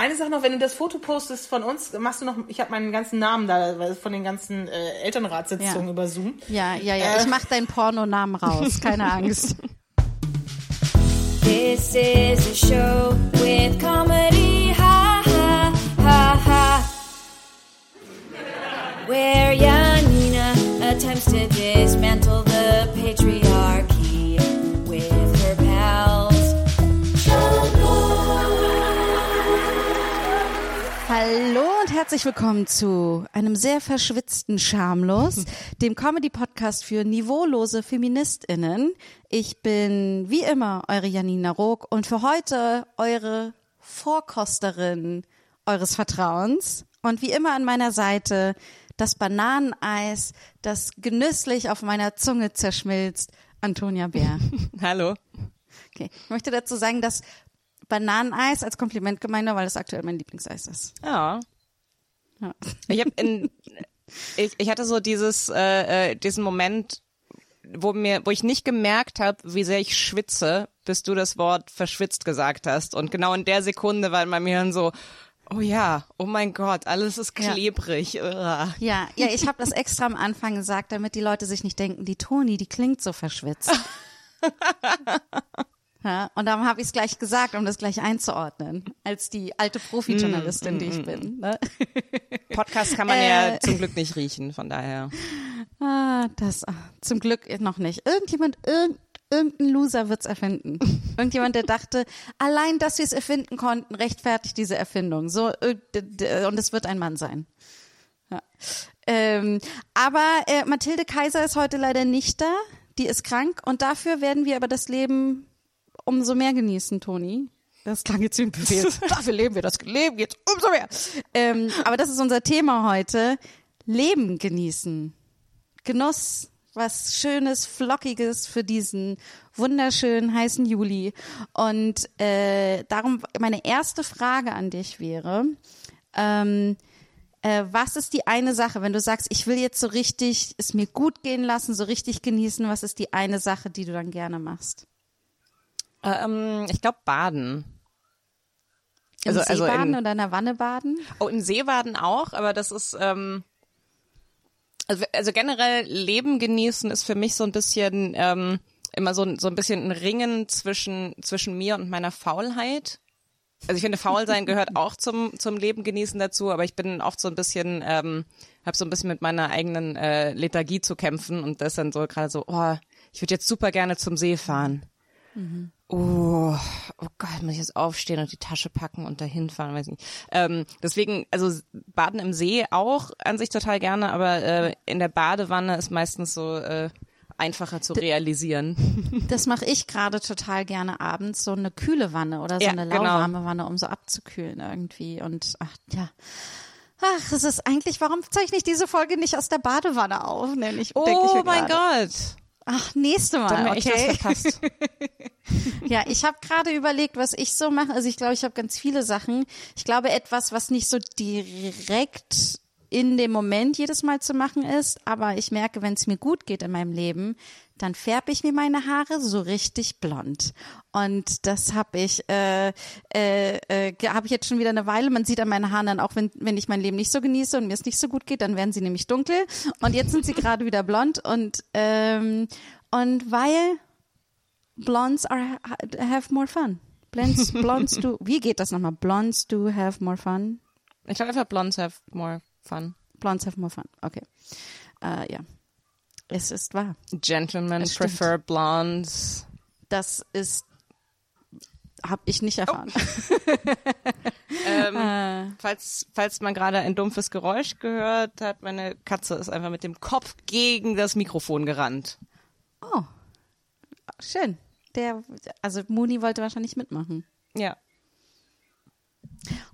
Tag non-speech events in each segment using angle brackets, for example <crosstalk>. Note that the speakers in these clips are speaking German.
Eine Sache noch, wenn du das Foto postest von uns, machst du noch, ich habe meinen ganzen Namen da weil von den ganzen äh, Elternratssitzungen Ja. über Zoom. Ja, ja, ja. Ich mach deinen Pornonamen raus, keine <laughs> Angst. This is a show with comedy, ha ha ha ha. Where Janina attempts to dismantle herzlich willkommen zu einem sehr verschwitzten Schamlos, <laughs> dem Comedy-Podcast für niveaulose FeministInnen. Ich bin wie immer eure Janina Rook und für heute eure Vorkosterin eures Vertrauens und wie immer an meiner Seite das Bananeneis, das genüsslich auf meiner Zunge zerschmilzt, Antonia Bär. <laughs> Hallo. Okay. Ich möchte dazu sagen, dass Bananeneis als Kompliment gemeint war, weil das aktuell mein Lieblingseis ist. Ja. Ja. Ich habe in ich, ich hatte so dieses äh, äh, diesen Moment, wo mir wo ich nicht gemerkt habe, wie sehr ich schwitze, bis du das Wort verschwitzt gesagt hast und genau in der Sekunde war in meinem Hirn so Oh ja, oh mein Gott, alles ist Ja. klebrig. Uah. Ja, ja, ich habe das extra am Anfang gesagt, damit die Leute sich nicht denken, die Toni, die klingt so verschwitzt. <laughs> Ja, und darum habe ich es gleich gesagt, um das gleich einzuordnen, als die alte Profi-Journalistin, die ich bin. Ne? Podcast kann man Äh. ja zum Glück nicht riechen, von daher. Ah, das ah, zum Glück noch nicht. Irgendjemand, irgend, irgendein Loser wird's erfinden. Irgendjemand, der dachte, allein, dass wir es erfinden konnten, rechtfertigt diese Erfindung. So äh, und es wird ein Mann sein. Ja. Ähm, aber äh, Mathilde Kaiser ist heute leider nicht da. Die ist krank und dafür werden wir aber das Leben umso mehr genießen, Toni. Das klang jetzt wie ein Befehl. <laughs> dafür leben wir das Leben jetzt umso mehr. Ähm, aber das ist unser Thema heute. Leben genießen. Genuss, was Schönes, Flockiges für diesen wunderschönen heißen Juli. Und äh, darum meine erste Frage an dich wäre, ähm, äh, was ist die eine Sache, wenn du sagst, ich will jetzt so richtig es mir gut gehen lassen, so richtig genießen, was ist die eine Sache, die du dann gerne machst? Ähm, ich glaube Baden. Im Also- also Seebaden in- oder in der Wanne baden? Oh, im Seebaden auch, aber das ist, ähm, also, also generell Leben genießen ist für mich so ein bisschen ähm, immer so, ein- so ein bisschen ein Ringen zwischen, zwischen mir und meiner Faulheit. Also ich finde, faul sein <laughs> gehört auch zum, zum Leben genießen dazu, aber ich bin oft so ein bisschen, ähm, habe so ein bisschen mit meiner eigenen äh, Lethargie zu kämpfen und das dann so gerade so, oh, ich würde jetzt super gerne zum See fahren. Oh, oh Gott, muss ich jetzt aufstehen und die Tasche packen und dahin fahren, weiß nicht. Ähm, deswegen, also Baden im See auch an sich total gerne, aber äh, in der Badewanne ist meistens so äh, einfacher zu realisieren. <laughs> Das mache ich gerade total gerne abends, so eine kühle Wanne oder so Ja, eine genau. lauwarme Wanne, um so abzukühlen irgendwie. Und ach ja. Ach, es ist eigentlich, warum zeichne ich diese Folge nicht aus der Badewanne auf? Nenn ich, denk ich oh mir mein. Gott, Ach, nächste Mal, wir echt was okay. verpasst. <laughs> Ja, ich habe gerade überlegt, was ich so mache. Also ich glaube, ich habe ganz viele Sachen. Ich glaube, etwas, was nicht so direkt in dem Moment jedes Mal zu machen ist, aber ich merke, wenn es mir gut geht in meinem Leben, dann färbe ich mir meine Haare so richtig blond. Und das habe ich, äh, äh, äh, habe ich jetzt schon wieder eine Weile. Man sieht an meinen Haaren dann auch, wenn, wenn ich mein Leben nicht so genieße und mir es nicht so gut geht, dann werden sie nämlich dunkel. Und jetzt sind sie gerade wieder blond. Und, ähm, und weil Blondes are, have more fun. Blondes, blondes do, <laughs> wie geht das nochmal? Blondes do have more fun. Ich glaube einfach Blondes have more fun. Blondes have more fun. Okay. Äh, ja. Es ist wahr. Gentlemen Es stimmt. prefer blondes. Das ist, habe ich nicht erfahren. <laughs> Ähm, Äh. falls, falls man gerade ein dumpfes Geräusch gehört hat, meine Katze ist einfach mit dem Kopf gegen das Mikrofon gerannt. Oh. Schön. Der, also Mooney wollte wahrscheinlich mitmachen. Ja.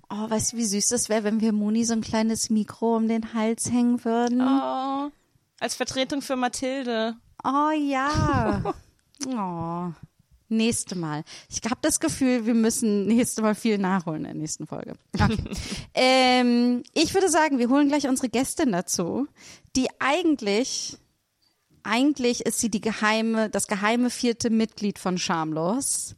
Oh, weißt du, wie süß das wäre, wenn wir Mooney so ein kleines Mikro um den Hals hängen würden? Oh, als Vertretung für Mathilde. Oh ja. <laughs> Oh. Nächste Mal. Ich habe das Gefühl, wir müssen nächste Mal viel nachholen in der nächsten Folge. Okay. <laughs> ähm, ich würde sagen, wir holen gleich unsere Gästin dazu, die eigentlich, eigentlich ist sie die geheime, das geheime vierte Mitglied von Schamlos.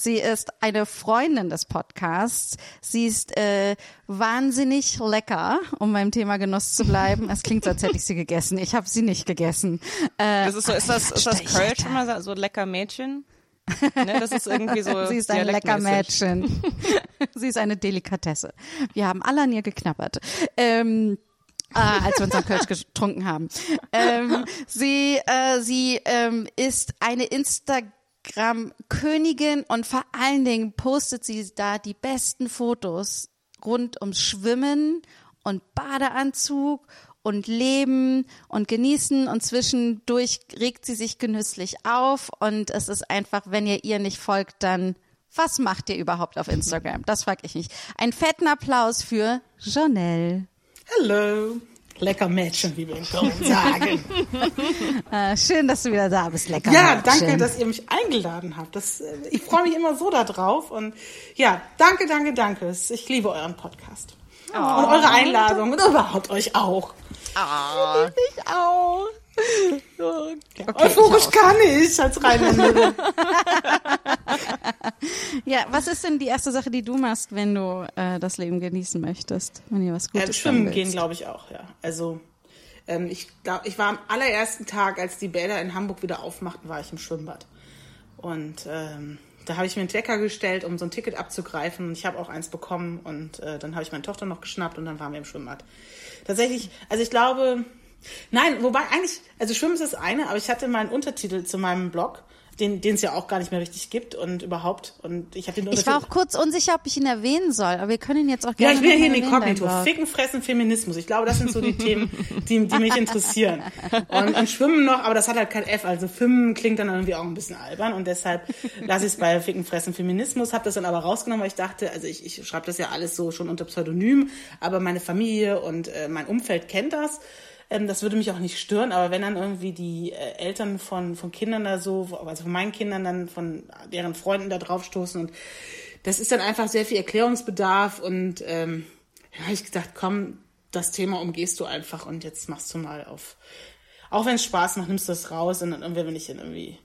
Sie ist eine Freundin des Podcasts. Sie ist äh, wahnsinnig lecker, um beim Thema Genuss zu bleiben. Es klingt so, als hätte ich sie gegessen. Ich habe sie nicht gegessen. Äh, Das ist so, ist das, ist das Kölsch immer so- lecker Mädchen? Ne, das ist irgendwie so. <laughs> Sie ist ein lecker. Mädchen. <laughs> Sie ist eine Delikatesse. Wir haben alle an ihr geknabbert. Ähm, Ah, als wir unseren Kölsch getrunken haben. Ähm, sie äh, sie ähm, ist eine Instagram-Königin und vor allen Dingen postet sie da die besten Fotos rund ums Schwimmen und Badeanzug und Leben und Genießen und zwischendurch regt sie sich genüsslich auf und es ist einfach, wenn ihr ihr nicht folgt, dann was macht ihr überhaupt auf Instagram? Das frage ich mich. Einen fetten Applaus für Janelle. Hallo. Lecker Mädchen, wie wir in Köln <laughs> sagen. Äh, schön, dass du wieder da bist, lecker. Ja, Mädchen. danke, dass ihr mich eingeladen habt. Das, äh, ich freue mich immer so darauf. Und ja, danke, danke, danke. Ich liebe euren Podcast. und eure Einladung und überhaupt euch auch. <laughs> Ich auch. Ja, Euphorisch kann ich als Rheinländerin. <laughs> <laughs> Ja, was ist denn die erste Sache, die du machst, wenn du äh, das Leben genießen möchtest? Wenn ihr was Gutes Ja, schwimmen tun gehen, glaube ich auch, ja. Also ähm, ich glaub, ich war am allerersten Tag, als die Bäder in Hamburg wieder aufmachten, war ich im Schwimmbad. Und ähm, da habe ich mir einen Wecker gestellt, um so ein Ticket abzugreifen. Und ich habe auch eins bekommen. Und äh, dann habe ich meine Tochter noch geschnappt und dann waren wir im Schwimmbad. Tatsächlich, also ich glaube, nein, wobei eigentlich, also Schwimmen ist das eine, aber ich hatte mal einen Untertitel zu meinem Blog, den es ja auch gar nicht mehr richtig gibt und überhaupt. Und ich habe den Ich war auch kurz unsicher, ob ich ihn erwähnen soll, aber wir können ihn jetzt auch Ja, gerne ich bin ja hier in Inkognito. dein Blog. Ficken, Fressen, Feminismus. Ich glaube, das sind so die Themen, die, die mich interessieren. <laughs> Und, und Schwimmen noch, aber das hat halt kein F. Also Fimmen klingt dann irgendwie auch ein bisschen albern und deshalb lasse ich es bei Ficken, Fressen, Feminismus. Habe das dann aber rausgenommen, weil ich dachte, also ich, ich schreibe das ja alles so schon unter Pseudonym, aber meine Familie und äh, mein Umfeld kennt das. Ähm, das würde mich auch nicht stören, aber wenn dann irgendwie die äh, Eltern von, von Kindern da so, also von meinen Kindern dann von deren Freunden da draufstoßen und das ist dann einfach sehr viel Erklärungsbedarf und ähm, da habe ich gedacht, komm, das Thema umgehst du einfach und jetzt machst du mal auf, auch wenn es Spaß macht, nimmst du das raus und dann irgendwie, wenn ich dann irgendwie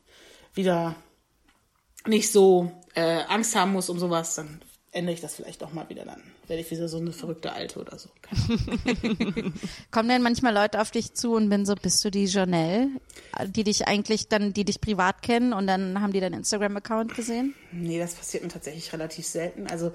wieder nicht so äh, Angst haben muss um sowas, dann ändere ich das vielleicht auch mal wieder dann. Werde ich wieder so eine verrückte Alte oder so. <laughs> Kommen denn manchmal Leute auf dich zu und bin so, bist du die Janelle, die dich eigentlich dann, die dich privat kennen und dann haben die deinen Instagram-Account gesehen? Nee, das passiert mir tatsächlich relativ selten. Also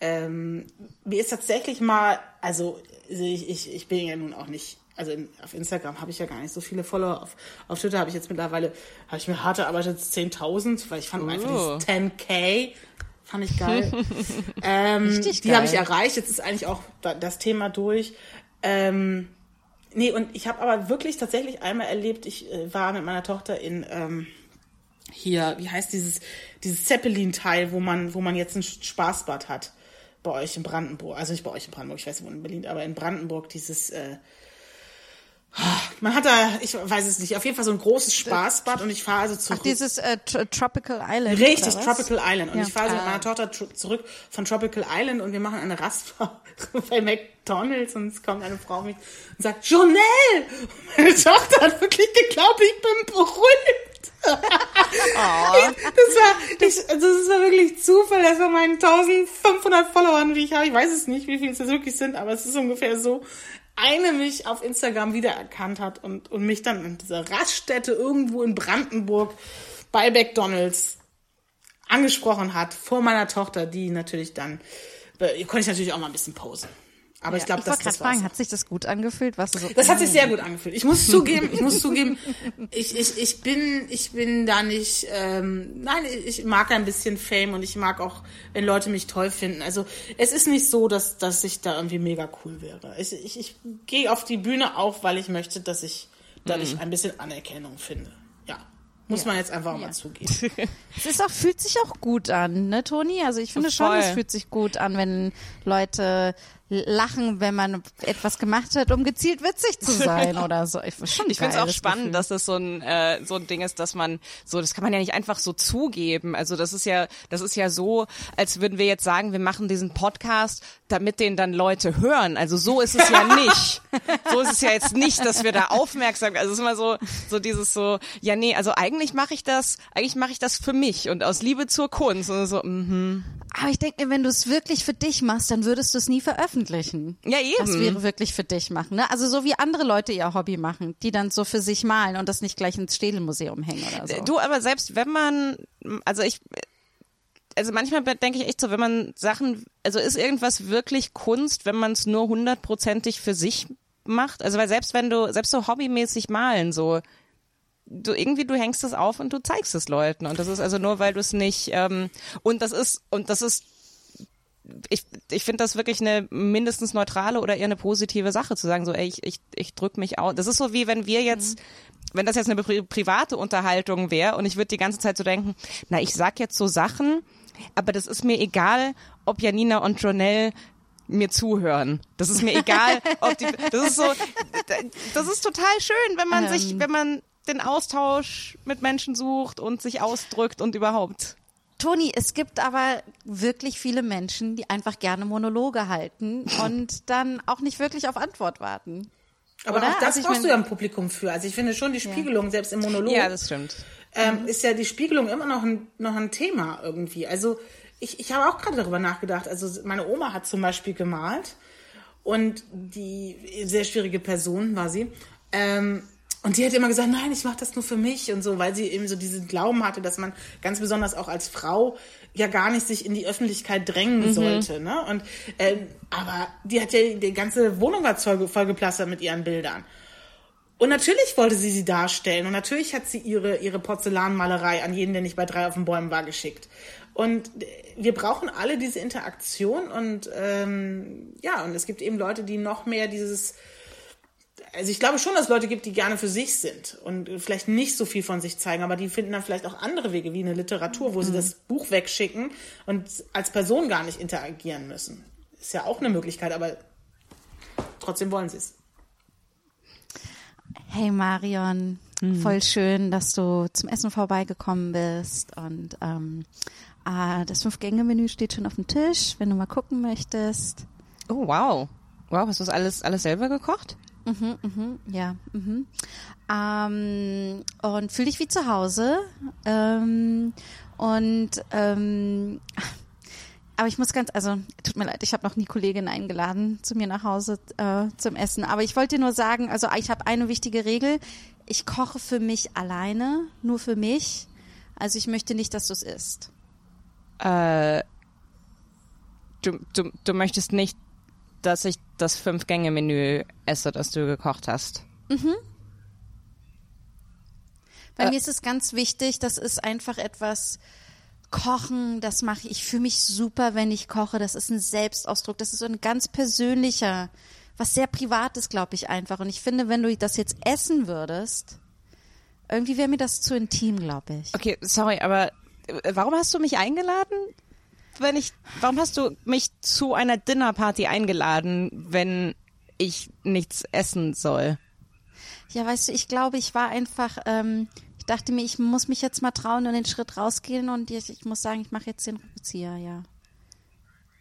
ähm, mir ist tatsächlich mal, also ich, ich, ich bin ja nun auch nicht, also in, auf Instagram habe ich ja gar nicht so viele Follower. Auf, auf Twitter habe ich jetzt mittlerweile, habe ich mir hart erarbeitet 10.000, weil ich fand einfach Oh. dieses 10k, fand ich geil. <laughs> ähm, Richtig die habe ich erreicht, jetzt ist eigentlich auch da- das Thema durch. Ähm, nee, und ich habe aber wirklich tatsächlich einmal erlebt, ich äh, war mit meiner Tochter in... Ähm, hier, wie heißt dieses, dieses Zeppelin-Teil, wo man, wo man jetzt ein Spaßbad hat. Bei euch in Brandenburg. Also nicht bei euch in Brandenburg, ich weiß nicht, wo in Berlin, aber in Brandenburg dieses, äh, man hat da, ich weiß es nicht, auf jeden Fall so ein großes Spaßbad und ich fahre also Ach, zurück. dieses äh, Tro- Tropical Island. Richtig? Tropical Island. Und Ja. ich fahre so mit meiner Tochter zurück von Tropical Island und wir machen eine Rastfahrt <laughs> bei McDonalds und es kommt eine Frau mich und sagt, Jonelle! Und Meine Tochter hat wirklich geglaubt, ich bin berühmt. <laughs> Das war, ich, also das war wirklich Zufall, dass bei meinen 1500 Followern, wie ich habe, ich weiß es nicht, wie viele es jetzt wirklich sind, aber es ist ungefähr so, eine mich auf Instagram wiedererkannt hat und, und mich dann in dieser Raststätte irgendwo in Brandenburg bei McDonalds angesprochen hat vor meiner Tochter, die natürlich dann, äh, konnte ich natürlich auch mal ein bisschen posen. Aber ich glaube, ich das, wollte gerade das war's. fragen, hat sich das gut angefühlt? Was so, Das hat sich sehr gut angefühlt. Ich muss <laughs> zugeben, ich muss zugeben, ich, ich, ich bin, ich bin da nicht, ähm, nein, ich mag ein bisschen Fame und ich mag auch, wenn Leute mich toll finden. Also es ist nicht so, dass, dass ich da irgendwie mega cool wäre. Ich, ich, ich gehe auf die Bühne auch, weil ich möchte, dass ich dadurch Mhm. ein bisschen Anerkennung finde. Ja. Muss man jetzt einfach mal zugeben. <laughs> Es ist auch, fühlt sich auch gut an, ne, Toni? Also ich finde Voll. schon, es fühlt sich gut an, wenn Leute lachen, wenn man etwas gemacht hat, um gezielt witzig zu sein <laughs> oder so. Ich, Ich finde es auch spannend, Gefühl. dass das so ein äh, so ein Ding ist, dass man so, das kann man ja nicht einfach so zugeben. Also das ist ja, das ist ja so, als würden wir jetzt sagen, wir machen diesen Podcast, damit den dann Leute hören. Also so ist es ja <laughs> nicht. So ist es ja jetzt nicht, dass wir da aufmerksam. Also es ist immer so, so dieses so, ja nee, also eigentlich mache ich das, eigentlich mache ich das für mich und aus Liebe zur Kunst und so. Mhm. Aber ich denke mir, wenn du es wirklich für dich machst, dann würdest du es nie veröffentlichen. Ja Das eben. wäre wirklich für dich machen. Ne? Also so wie andere Leute ihr Hobby machen, die dann so für sich malen und das nicht gleich ins Städelmuseum hängen oder so. Du, aber selbst wenn man, also ich, also manchmal denke ich echt so, wenn man Sachen, also ist irgendwas wirklich Kunst, wenn man es nur hundertprozentig für sich macht? Also weil selbst wenn du, selbst so hobbymäßig malen, so, du irgendwie, du hängst es auf und du zeigst es Leuten. Und das ist also nur, weil du es nicht, ähm, und das ist, und das ist ich, ich finde das wirklich eine mindestens neutrale oder eher eine positive Sache zu sagen, so, ey, ich, ich, ich drück mich aus. Das ist so wie wenn wir jetzt, wenn das jetzt eine pri private Unterhaltung wäre und ich würde die ganze Zeit so denken, na, ich sag jetzt so Sachen, aber das ist mir egal, ob Janina und Jonelle mir zuhören. Das ist mir egal, <laughs> ob die, das ist so, das ist total schön, wenn man sich, wenn man den Austausch mit Menschen sucht und sich ausdrückt und überhaupt. Toni, es gibt aber wirklich viele Menschen, die einfach gerne Monologe halten und dann auch nicht wirklich auf Antwort warten. Aber Oder? auch das Also ich brauchst mein- du ja ein Publikum für. Also ich finde schon, die Spiegelung, selbst im Monolog, Ja, das stimmt. ähm, ist ja die Spiegelung immer noch ein, noch ein Thema irgendwie. Also ich, ich habe auch gerade darüber nachgedacht. Also meine Oma hat zum Beispiel gemalt und die sehr schwierige Person war sie. Ähm, und die hat immer gesagt, nein, ich mache das nur für mich und so, weil sie eben so diesen Glauben hatte, dass man ganz besonders auch als Frau ja gar nicht sich in die Öffentlichkeit drängen sollte. Ne? Und ähm, aber die hat ja die ganze Wohnung war voll, vollgeplastert mit ihren Bildern. Und natürlich wollte sie sie darstellen. Und natürlich hat sie ihre, ihre Porzellanmalerei an jeden, der nicht bei drei auf den Bäumen war, geschickt. Und wir brauchen alle diese Interaktion. Und ähm, ja, und es gibt eben Leute, die noch mehr dieses. Also ich glaube schon, dass es Leute gibt, die gerne für sich sind und vielleicht nicht so viel von sich zeigen, aber die finden dann vielleicht auch andere Wege, wie eine Literatur, wo sie das Buch wegschicken und als Person gar nicht interagieren müssen. Ist ja auch eine Möglichkeit, aber trotzdem wollen sie es. Hey Marion, voll schön, dass du zum Essen vorbeigekommen bist und ähm, ah, das Fünf-Gänge-Menü steht schon auf dem Tisch, wenn du mal gucken möchtest. Oh, wow. Wow, hast du das alles, alles selber gekocht? Ja. Mhm. Ähm, und fühl dich wie zu Hause. Ähm, und ähm, aber ich muss ganz, also tut mir leid, ich habe noch nie Kolleginnen eingeladen zu mir nach Hause äh, zum Essen. Aber ich wollte nur sagen, also ich habe eine wichtige Regel. Ich koche für mich alleine, nur für mich. Also ich möchte nicht, dass du es isst. Äh, du, du, du möchtest nicht, dass ich das Fünf-Gänge-Menü esse, das du gekocht hast. Bei Äh. mir ist es ganz wichtig, das ist einfach etwas Kochen, das mache ich. Ich fühle mich super, wenn ich koche. Das ist ein Selbstausdruck. Das ist so ein ganz persönlicher, was sehr Privates, glaube ich, einfach. Und ich finde, wenn du das jetzt essen würdest, irgendwie wäre mir das zu intim, glaube ich. Okay, sorry, aber äh, warum hast du mich eingeladen? Wenn ich, warum hast du mich zu einer Dinnerparty eingeladen, wenn ich nichts essen soll? Ja, weißt du, ich glaube, ich war einfach, ähm, ich dachte mir, ich muss mich jetzt mal trauen und den Schritt rausgehen und ich, ich muss sagen, ich mache jetzt den Rückzieher, ja.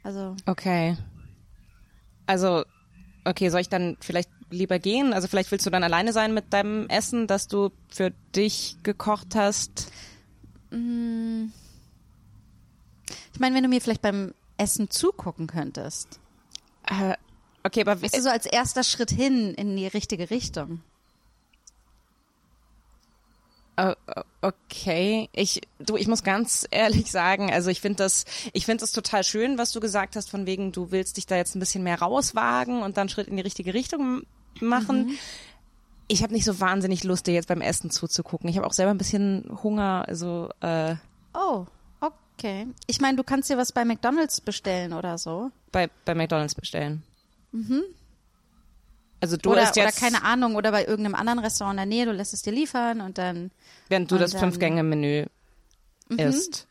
Also, Okay. Also, okay, soll ich dann vielleicht lieber gehen? Also vielleicht willst du dann alleine sein mit deinem Essen, das du für dich gekocht hast? Ich meine, wenn du mir vielleicht beim Essen zugucken könntest. Äh, okay, aber Weißt du, so als erster Schritt hin in die richtige Richtung. Äh, Okay, ich du, ich muss ganz ehrlich sagen, also ich finde das, ich finde das total schön, was du gesagt hast, von wegen du willst dich da jetzt ein bisschen mehr rauswagen und dann einen Schritt in die richtige Richtung machen. Ich habe nicht so wahnsinnig Lust, dir jetzt beim Essen zuzugucken. Ich habe auch selber ein bisschen Hunger, also äh, Oh, okay. Ich meine, du kannst dir was bei McDonald's bestellen oder so. bei bei McDonald's bestellen. Also du oder, isst oder jetzt, keine Ahnung, oder bei irgendeinem anderen Restaurant in der Nähe, du lässt es dir liefern und dann. während du das Fünf-Gänge-Menü isst.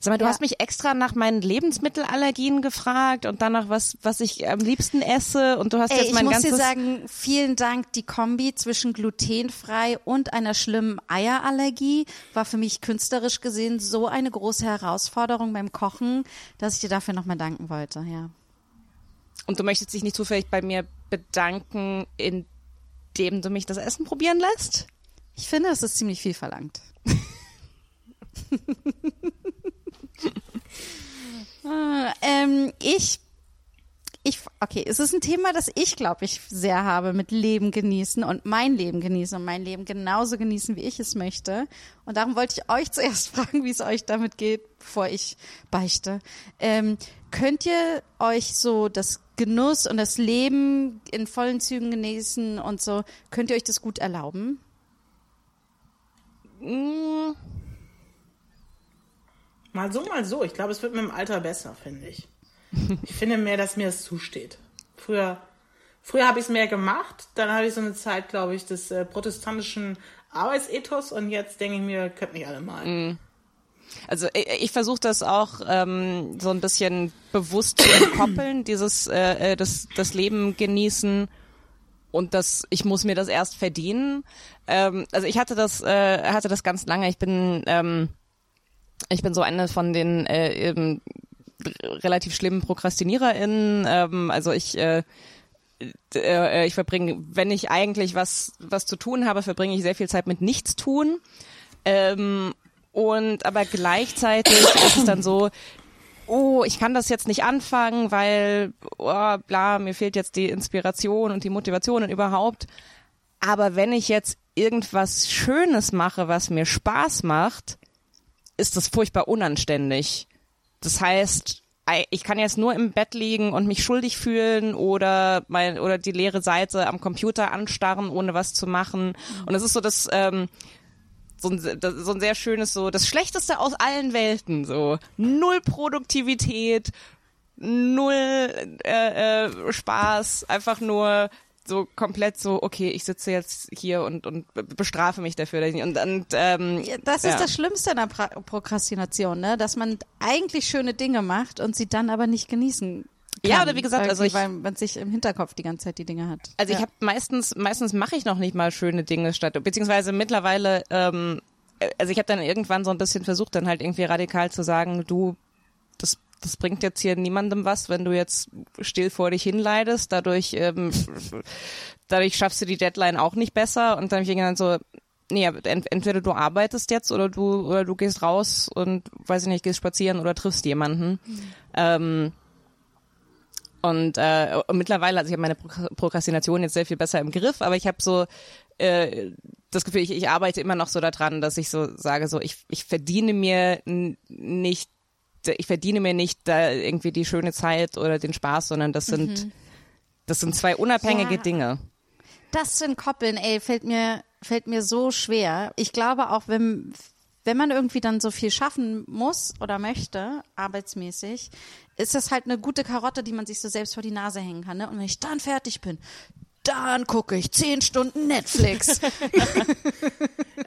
Sag mal, du Ja. hast mich extra nach meinen Lebensmittelallergien gefragt und danach was, was ich am liebsten esse und du hast Ey, jetzt ich mein muss ganzes dir sagen, vielen Dank. Die Kombi zwischen glutenfrei und einer schlimmen Eierallergie war für mich künstlerisch gesehen so eine große Herausforderung beim Kochen, dass ich dir dafür nochmal danken wollte. Ja. und du möchtest dich nicht zufällig bei mir bedanken, indem du mich das Essen probieren lässt? Ich finde, es ist ziemlich viel verlangt. <laughs> Ah, ähm, ich, ich, okay, es ist ein Thema, das ich glaube ich sehr habe mit Leben genießen und mein Leben genießen und mein Leben genauso genießen, wie ich es möchte. Und darum wollte ich euch <laughs> zuerst fragen, wie es euch damit geht, bevor ich beichte. Ähm, könnt ihr euch so das Genuss und das Leben in vollen Zügen genießen und so, könnt ihr euch das gut erlauben? Mm, Mal so, mal so. Ich glaube, es wird mit dem Alter besser, finde ich. Ich finde mehr, dass mir es zusteht. Früher, früher habe ich es mehr gemacht. Dann habe ich so eine Zeit, glaube ich, des äh, protestantischen Arbeitsethos und jetzt denke ich mir, könnt nicht alle mal. Also ich, ich versuche das auch ähm, so ein bisschen bewusst zu entkoppeln, <clears throat> dieses äh, äh, das, das Leben genießen und das ich muss mir das erst verdienen. Ähm, also ich hatte das äh, hatte das ganz lange. Ich bin ähm, ich bin so eine von den äh, eben relativ schlimmen ProkrastiniererInnen. Ähm, also ich äh, äh, ich verbringe, wenn ich eigentlich was was zu tun habe, verbringe ich sehr viel Zeit mit Nichtstun. Ähm, und aber gleichzeitig ist es dann so, oh, ich kann das jetzt nicht anfangen, weil oh, bla, mir fehlt jetzt die Inspiration und die Motivation und überhaupt. Aber wenn ich jetzt irgendwas Schönes mache, was mir Spaß macht, ist das furchtbar unanständig. Das heißt, ei- ich kann jetzt nur im Bett liegen und mich schuldig fühlen oder mein oder die leere Seite am Computer anstarren, ohne was zu machen. Und es ist so das ähm, so ein, das, so ein sehr schönes so das Schlechteste aus allen Welten so null Produktivität, null äh, äh, Spaß, einfach nur so komplett so okay, ich sitze jetzt hier und und be- bestrafe mich dafür und, und ähm, Ja, Das ist ja. das Schlimmste in der pra Prokrastination, ne? dass man eigentlich schöne Dinge macht und sie dann aber nicht genießen kann. Ja, oder wie gesagt, also ich- weil man sich im Hinterkopf die ganze Zeit die Dinge hat. Also ja. ich habe meistens, meistens mache ich noch nicht mal schöne Dinge statt, beziehungsweise mittlerweile, ähm, äh, also ich habe dann irgendwann so ein bisschen versucht, dann halt irgendwie radikal zu sagen, du, das, bringt jetzt hier niemandem was, wenn du jetzt still vor dich hinleidest, dadurch, ähm, dadurch schaffst du die Deadline auch nicht besser und dann hab ich irgendwann so, nee, entweder du arbeitest jetzt oder du, oder du gehst raus und, weiß ich nicht, gehst spazieren oder triffst jemanden. Ähm, und, äh, und mittlerweile, also ich habe meine Prok- Prokrastination jetzt sehr viel besser im Griff, aber ich habe so äh, das Gefühl, ich, ich arbeite immer noch so daran, dass ich so sage, so ich, ich verdiene mir nicht, ich verdiene mir nicht da irgendwie die schöne Zeit oder den Spaß, sondern das sind das sind zwei unabhängige Ja. Dinge. Das zu entkoppeln, ey, fällt mir, fällt mir so schwer. Ich glaube auch, wenn, wenn man irgendwie dann so viel schaffen muss oder möchte, arbeitsmäßig, ist das halt eine gute Karotte, die man sich so selbst vor die Nase hängen kann. Ne? Und wenn ich dann fertig bin, dann gucke ich zehn Stunden Netflix. <laughs>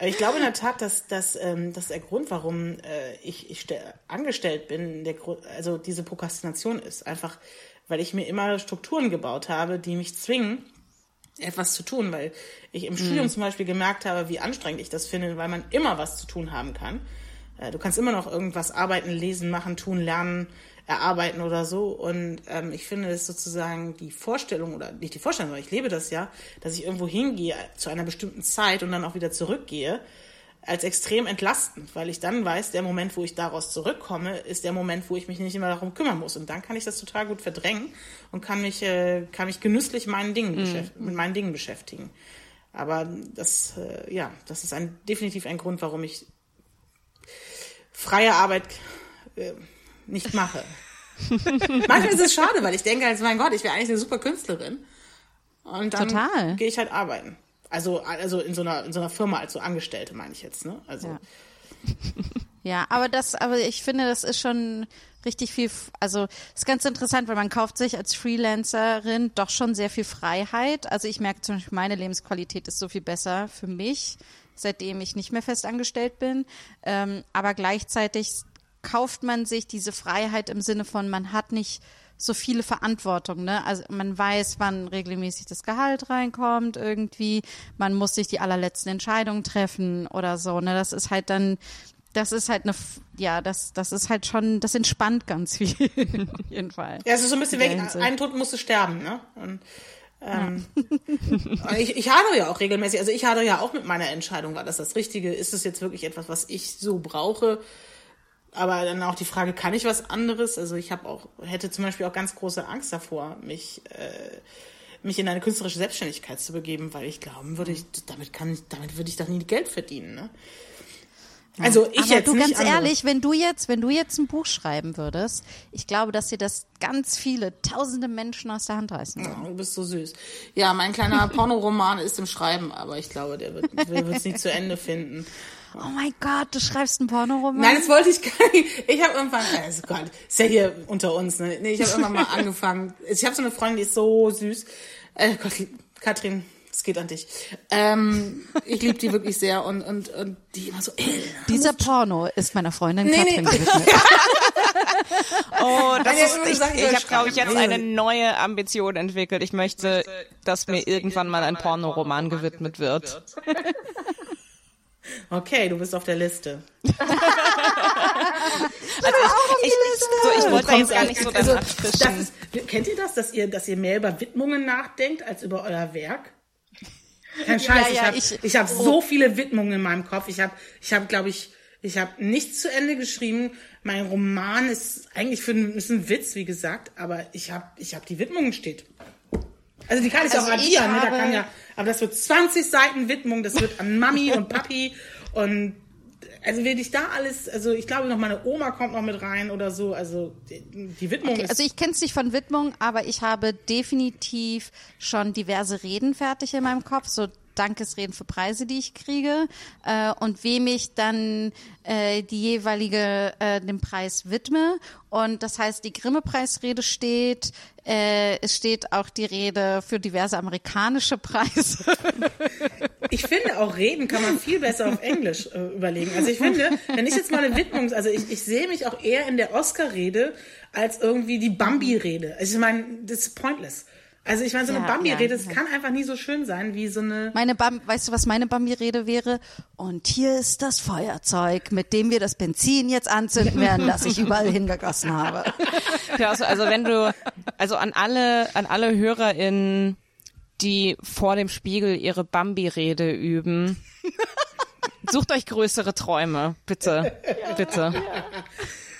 Ich glaube in der Tat, dass, dass, ähm, dass der Grund, warum äh, ich, ich ste- angestellt bin, der Grund, also diese Prokrastination ist. Einfach, weil ich mir immer Strukturen gebaut habe, die mich zwingen, etwas zu tun, weil ich im Studium zum Beispiel gemerkt habe, wie anstrengend ich das finde, weil man immer was zu tun haben kann. Äh, Du kannst immer noch irgendwas arbeiten, lesen, machen, tun, lernen, erarbeiten oder so. Und ähm, ich finde es sozusagen die Vorstellung, oder nicht die Vorstellung, aber ich lebe das ja, dass ich irgendwo hingehe zu einer bestimmten Zeit und dann auch wieder zurückgehe, als extrem entlastend, weil ich dann weiß, der Moment, wo ich daraus zurückkomme, ist der Moment, wo ich mich nicht immer darum kümmern muss. Und dann kann ich das total gut verdrängen und kann mich, äh, kann mich genüsslich meinen Dingen beschäft- mit meinen Dingen beschäftigen. Aber das, äh, ja, das ist ein, definitiv ein Grund, warum ich freie Arbeit äh, nicht mache. Manchmal ist es schade, weil ich denke, also mein Gott, ich wäre eigentlich eine super Künstlerin. Und dann gehe ich halt arbeiten. Also, also in so einer, in so einer Firma als so Angestellte meine ich jetzt, ne? Also, Ja. <laughs> Ja, aber das, aber ich finde, das ist schon richtig viel, also ist ganz interessant, weil man kauft sich als Freelancerin doch schon sehr viel Freiheit. Also ich merke zum Beispiel, meine Lebensqualität ist so viel besser für mich, seitdem ich nicht mehr fest angestellt bin. Ähm, aber gleichzeitig kauft man sich diese Freiheit im Sinne von, man hat nicht so viele Verantwortung, ne? Also man weiß, wann regelmäßig das Gehalt reinkommt irgendwie, man muss sich die allerletzten Entscheidungen treffen oder so, ne? Das ist halt dann, das ist halt eine, ja, das, das ist halt schon, das entspannt ganz <laughs> viel, auf jeden Fall. Ja, es ist so ein bisschen weg. Einen Tod musst du sterben, ne? Und, ähm, <laughs> ich, ich hadere ja auch regelmäßig. Also ich hadere ja auch mit meiner Entscheidung. War das das Richtige? Ist es jetzt wirklich etwas, was ich so brauche? Aber dann auch die Frage, kann ich was anderes? Also ich habe auch, hätte zum Beispiel auch ganz große Angst davor, mich, äh, mich in eine künstlerische Selbstständigkeit zu begeben, weil ich glauben würde, ich, damit kann ich, damit würde ich doch nie Geld verdienen, ne? Also ich Aber jetzt du ganz andere. ehrlich, wenn du jetzt, wenn du jetzt ein Buch schreiben würdest, ich glaube, dass dir das ganz viele, tausende Menschen aus der Hand reißen würden. Oh, du bist so süß. Ja, mein kleiner <laughs> Pornoroman ist im Schreiben, aber ich glaube, der wird es nicht zu Ende finden. Oh mein Gott, du schreibst einen Pornoroman? Nein, das wollte ich gar nicht. Ich habe irgendwann, also Gott, ist ja hier unter uns, ne? Nee, ich habe irgendwann mal angefangen. Ich habe so eine Freundin, die ist so süß. Äh, Gott, Katrin, es geht an dich. Ähm, ich liebe die wirklich sehr und, und, und die immer so, äh, Dieser Porno ist meiner Freundin Nee, Katrin nee. gewidmet. <laughs> Oh, das Nein, ist, ich, ich ich habe, glaube ich, jetzt eine neue Ambition entwickelt. Ich möchte, dass mir irgendwann mal ein Pornoroman gewidmet wird. Okay, du bist auf der Liste. <laughs> Ich, so, ich wollte da Kommt jetzt gar nicht so also, das ist, Kennt ihr das, dass ihr, dass ihr mehr über Widmungen nachdenkt als über euer Werk? Kein <laughs> Scheiß, ja, ich habe ich- ich hab so viele Widmungen in meinem Kopf. Ich habe, ich hab, glaube ich, ich habe nichts zu Ende geschrieben. Mein Roman ist eigentlich für ein, ist ein Witz, wie gesagt, aber ich habe, ich habe die Widmungen steht. Also die kann ich Also auch ich addieren, ne? da kann ja, aber das wird 20 Seiten Widmung, das wird an Mami <laughs> und Papi. Und also will ich da alles, also ich glaube noch meine Oma kommt noch mit rein oder so, also die, Widmung ist Also ich kenne es nicht von Widmung, aber ich habe definitiv schon diverse Reden fertig in meinem Kopf, so Dankesreden für Preise, die ich kriege äh, und wem ich dann äh, die jeweilige äh, den Preis widme. Und das heißt, die Grimme-Preisrede steht, äh, es steht auch die Rede für diverse amerikanische Preise. <laughs> Ich finde auch Reden kann man viel besser auf Englisch äh, überlegen. Also ich finde, wenn ich jetzt mal eine Widmung, also ich, ich sehe mich auch eher in der Oscar-Rede als irgendwie die Bambi-Rede. Also ich meine, das ist pointless. Also ich meine, so eine Ja, Bambi-Rede, ja, das ja. kann einfach nie so schön sein wie so eine. Meine Bam weißt du, was meine Bambi-Rede wäre? Und hier ist das Feuerzeug, mit dem wir das Benzin jetzt anzünden werden, das ich überall hingegossen habe. <laughs> Ja, also, also wenn du, also an alle, an alle HörerInnen, die vor dem Spiegel ihre Bambi-Rede üben, <laughs> sucht euch größere Träume, bitte, bitte.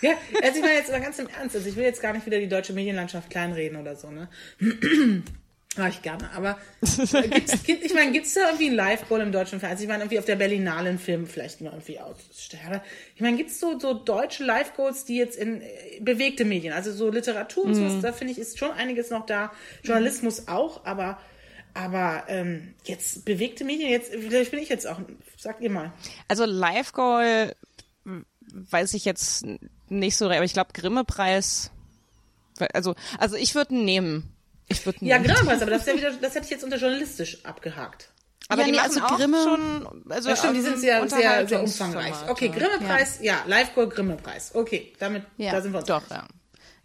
Ja, also ich meine jetzt mal ganz im Ernst, also ich will jetzt gar nicht wieder die deutsche Medienlandschaft kleinreden oder so, ne? Mach <clears throat> ich gerne, aber äh, gibt's, gibt, ich meine, gibt's da irgendwie ein Live-Goal im deutschen Fernsehen? Ich meine, irgendwie auf der Berlinale einen Film vielleicht mal irgendwie ausstellen. Aber ich meine, gibt's so, so deutsche Live-Goals, die jetzt in äh, bewegte Medien, also so Literatur und sowas, da finde ich, ist schon einiges noch da. Journalismus auch, aber aber ähm, jetzt bewegte Medien, jetzt vielleicht bin ich jetzt auch, sagt ihr mal. Also Live Goal weiß ich jetzt nicht so, aber ich glaube Grimme-Preis, also, also ich würde nehmen. Ich würde Ja. Grimme-Preis, aber das, ist <laughs> ja wieder, das hätte ich jetzt unter journalistisch abgehakt. Aber Ja, die nee, machen also auch Grimme- schon, also Ja, stimmt, die sind sehr, sehr, sehr umfangreich. Okay, Grimme-Preis, ja, Live-Goal, Grimme-Preis. Okay, damit, Ja, da sind wir uns. Doch, ja.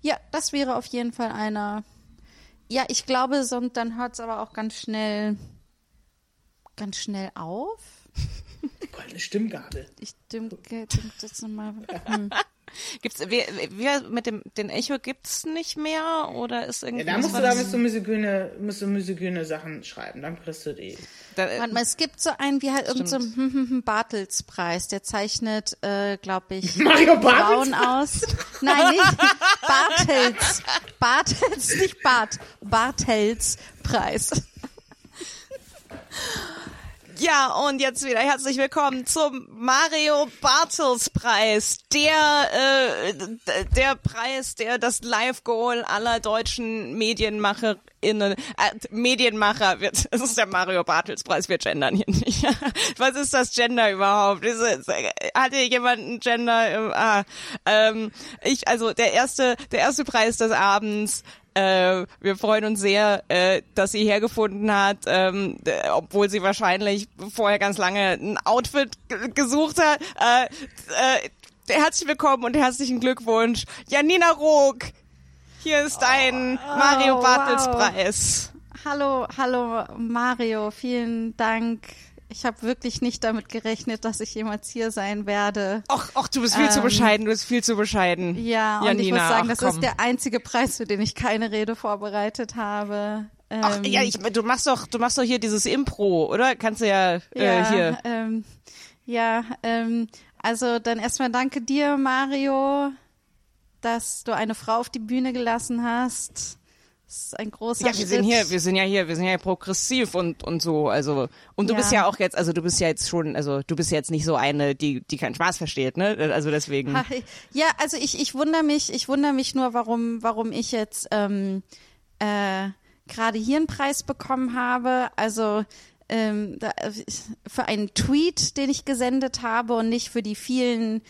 Ja, das wäre auf jeden Fall einer. Ja, ich glaube, so, dann hört es aber auch ganz schnell, ganz schnell auf. Goldene Stimmgabel. Ich denke, denke jetzt nochmal. Hm. Gibt's, wie, wie mit dem, den Echo gibt's nicht mehr oder ist Ja, irgendwie da was musst du, da das? musst du misogyne, musst du misogyne Sachen schreiben, dann kriegst du die. Da, Warte mal, es gibt so einen, wie halt irgend so ein hm, hm, hm, Bartels-Preis. Der zeichnet, äh, glaube ich, <laughs> Mario Bartels? Frauen aus. Nein, nicht Bartels. Bartels, nicht Bart. Bartels-Preis. Ja, und jetzt wieder herzlich willkommen zum Mario Bartels Preis. Der, äh, der Preis, der das Live-Goal aller deutschen MedienmacherInnen, äh, Medienmacher wird, <laughs> es ist der Mario Bartels Preis, wir gendern hier nicht. <laughs> Was ist das Gender überhaupt? Ist es, hat hier jemand ein Gender im, ah, ähm, ich, also der erste, der erste Preis des Abends, äh, wir freuen uns sehr, äh, dass sie hergefunden hat, ähm, äh, obwohl sie wahrscheinlich vorher ganz lange ein Outfit gesucht hat. Äh, äh, herzlich willkommen und herzlichen Glückwunsch. Janina Rook, hier ist dein Mario wow. Bartels Preis. Hallo, hallo Mario, vielen Dank. Ich habe wirklich nicht damit gerechnet, dass ich jemals hier sein werde. Och, och, du bist viel zu Ähm, bescheiden, du bist viel zu bescheiden. Ja, und ich Janina, muss sagen, ach, das komm. ist der einzige Preis, für den ich keine Rede vorbereitet habe. Ähm, Ach, ja, ich, du machst doch, du machst doch hier dieses Impro, oder? Kannst du ja, äh, ja, hier. Ähm, ja, ähm, also dann erstmal danke dir, Mario, dass du eine Frau auf die Bühne gelassen hast. Das ist ein großer Ja, wir Schritt. sind hier, wir sind ja hier, wir sind ja progressiv und und so, also und du Ja. bist ja auch jetzt, also du bist ja jetzt schon, also du bist jetzt nicht so eine, die die keinen Spaß versteht, ne? Also deswegen. Ja, also ich, ich wundere mich, ich wundere mich nur, warum, warum ich jetzt ähm, äh, gerade hier einen Preis bekommen habe. Also ähm, da, für einen Tweet, den ich gesendet habe und nicht für die vielen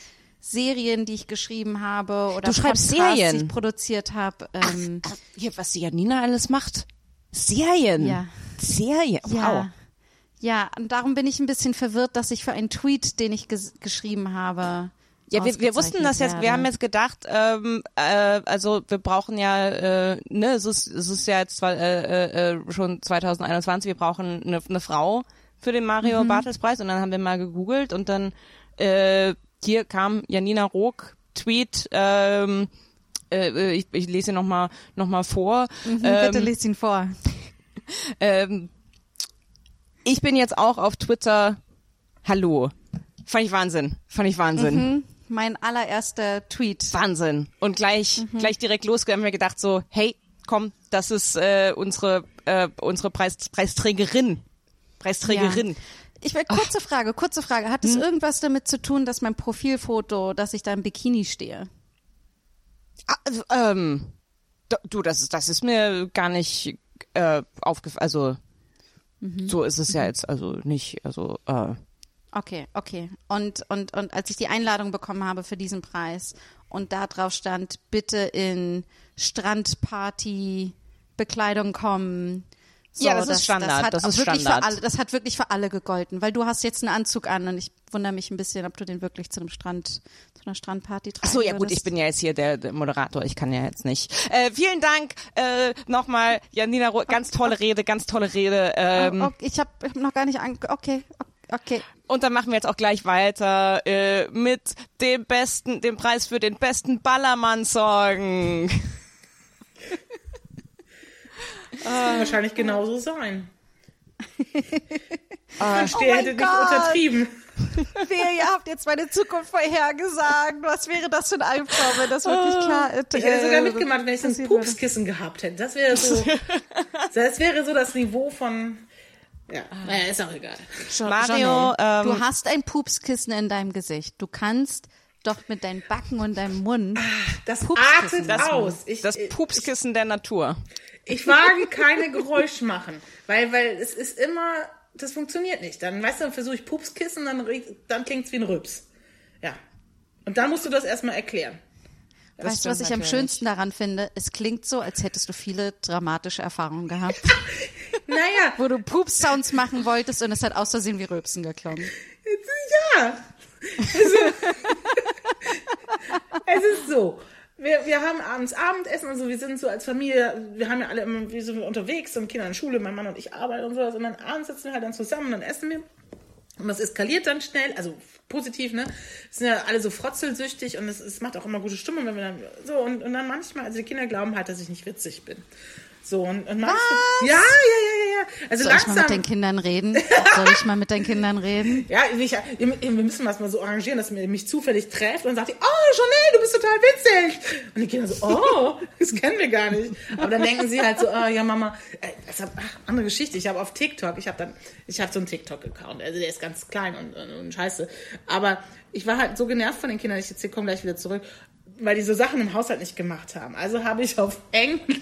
Serien, die ich geschrieben habe oder Du schreibst Podcasts, Serien? die ich produziert habe. Ähm, Hier, was die Janina alles macht. Serien. Ja. Serien. Wow. ja. Ja, und darum bin ich ein bisschen verwirrt, dass ich für einen Tweet, den ich ges geschrieben habe. Ja, wir, wir wussten das jetzt, wir haben jetzt gedacht, ähm, äh, also wir brauchen ja, äh, ne, es ist, es ist ja jetzt zwar, äh, äh, schon 2021, wir brauchen eine, eine Frau für den Mario Bartels Preis und dann haben wir mal gegoogelt und dann äh, hier kam Janina Rook, Tweet, ähm, äh, ich, ich lese noch mal noch mal vor. Mhm, bitte ähm, lies ihn vor. <laughs> ähm, ich bin jetzt auch auf Twitter. Hallo. Fand ich Wahnsinn. Fand ich Wahnsinn. Hm, mein allererster Tweet. Wahnsinn. Und gleich, gleich direkt losgegangen, haben wir gedacht so, hey, komm, das ist äh, unsere äh, unsere Preis, Preisträgerin. Preisträgerin. Ja. Ich will kurze Frage, kurze Frage. Hat es irgendwas damit zu tun, dass mein Profilfoto, dass ich da im Bikini stehe? Ah, also, ähm, du, das ist das ist mir gar nicht äh, aufgefallen. Also so ist es ja jetzt also nicht. Also äh, Okay, okay. Und, und, und als ich die Einladung bekommen habe für diesen Preis und da drauf stand, bitte in Strandparty Bekleidung kommen. So, Ja, das ist Standard, hat das ist wirklich Standard. Für alle, das hat wirklich für alle gegolten, weil du hast jetzt einen Anzug an und ich wundere mich ein bisschen, ob du den wirklich zu einem Strand, zu einer Strandparty tragen Ach so, ja gut, ich bin ja jetzt hier der, der Moderator, ich kann ja jetzt nicht. Äh, vielen Dank äh, nochmal, Janina, Roth, ganz tolle Rede, ganz tolle Rede. Ähm, Oh, ich habe hab noch gar nicht an. Okay, okay. Und dann machen wir jetzt auch gleich weiter äh, mit dem besten, dem Preis für den besten Ballermann-Song. <laughs> Das wird wahrscheinlich genauso sein. <laughs> Oh Der hätte nicht untertrieben. Wehe, ihr habt jetzt meine Zukunft vorhergesagt. Was wäre das für ein Albtraum, wenn das wirklich klar ist? Ich hätte sogar Äh, mitgemacht, wenn ich so ein. Pupskissen gehabt hätte. Das wäre so, <laughs> das wäre so das Niveau von, ja, naja, ist auch egal. Jo- Mario, ähm, du hast ein Pupskissen in deinem Gesicht. Du kannst doch mit deinen Backen und deinem Mund. Das Pupskissen. artet aus. Ich, Das Pupskissen der Natur. Ich wage keine Geräusch machen, weil, weil es ist immer, das funktioniert nicht. Dann, weißt du, dann versuche ich Pupskissen, dann, dann klingt's wie ein Rübs. Ja. Und dann musst du das erstmal erklären. weißt du, was ich am schönsten daran finde? Es klingt so, als hättest du viele dramatische Erfahrungen gehabt, <laughs> Naja, wo du Pups-Sounds machen wolltest und es hat aus Versehen wie Rülpsen geklungen. Ja. Also, <laughs> es ist so. Wir, wir haben abends Abendessen und so, wir sind so als Familie, wir haben ja alle immer, wir sind unterwegs und Kinder in Schule, mein Mann und ich arbeiten und sowas und dann abends sitzen wir halt dann zusammen und dann essen wir. Und das eskaliert dann schnell, also positiv, ne? Sind ja alle so frotzelsüchtig und es, es macht auch immer gute Stimmung, wenn wir dann so und, und dann manchmal, also die Kinder glauben halt, dass ich nicht witzig bin. So und, und manchmal. Ja, ja, ja. Also Soll ich mal langsam. mit deinen Kindern reden? <laughs> Soll ich mal mit deinen Kindern reden? Ja, ich, wir müssen was mal so arrangieren, dass mir mich zufällig trefft und sagt, die, oh, Chanel, du bist total witzig. Und die Kinder so, oh, <laughs> das kennen wir gar nicht. Aber dann denken sie halt so, oh, ja, Mama, äh, das hat, ach, andere Geschichte. Ich habe auf TikTok, ich habe dann, ich habe so einen TikTok-Account, also der ist ganz klein und, und, und scheiße. Aber ich war halt so genervt von den Kindern, ich jetzt hier komme gleich wieder zurück, weil die so Sachen im Haushalt nicht gemacht haben. Also habe ich auf Englisch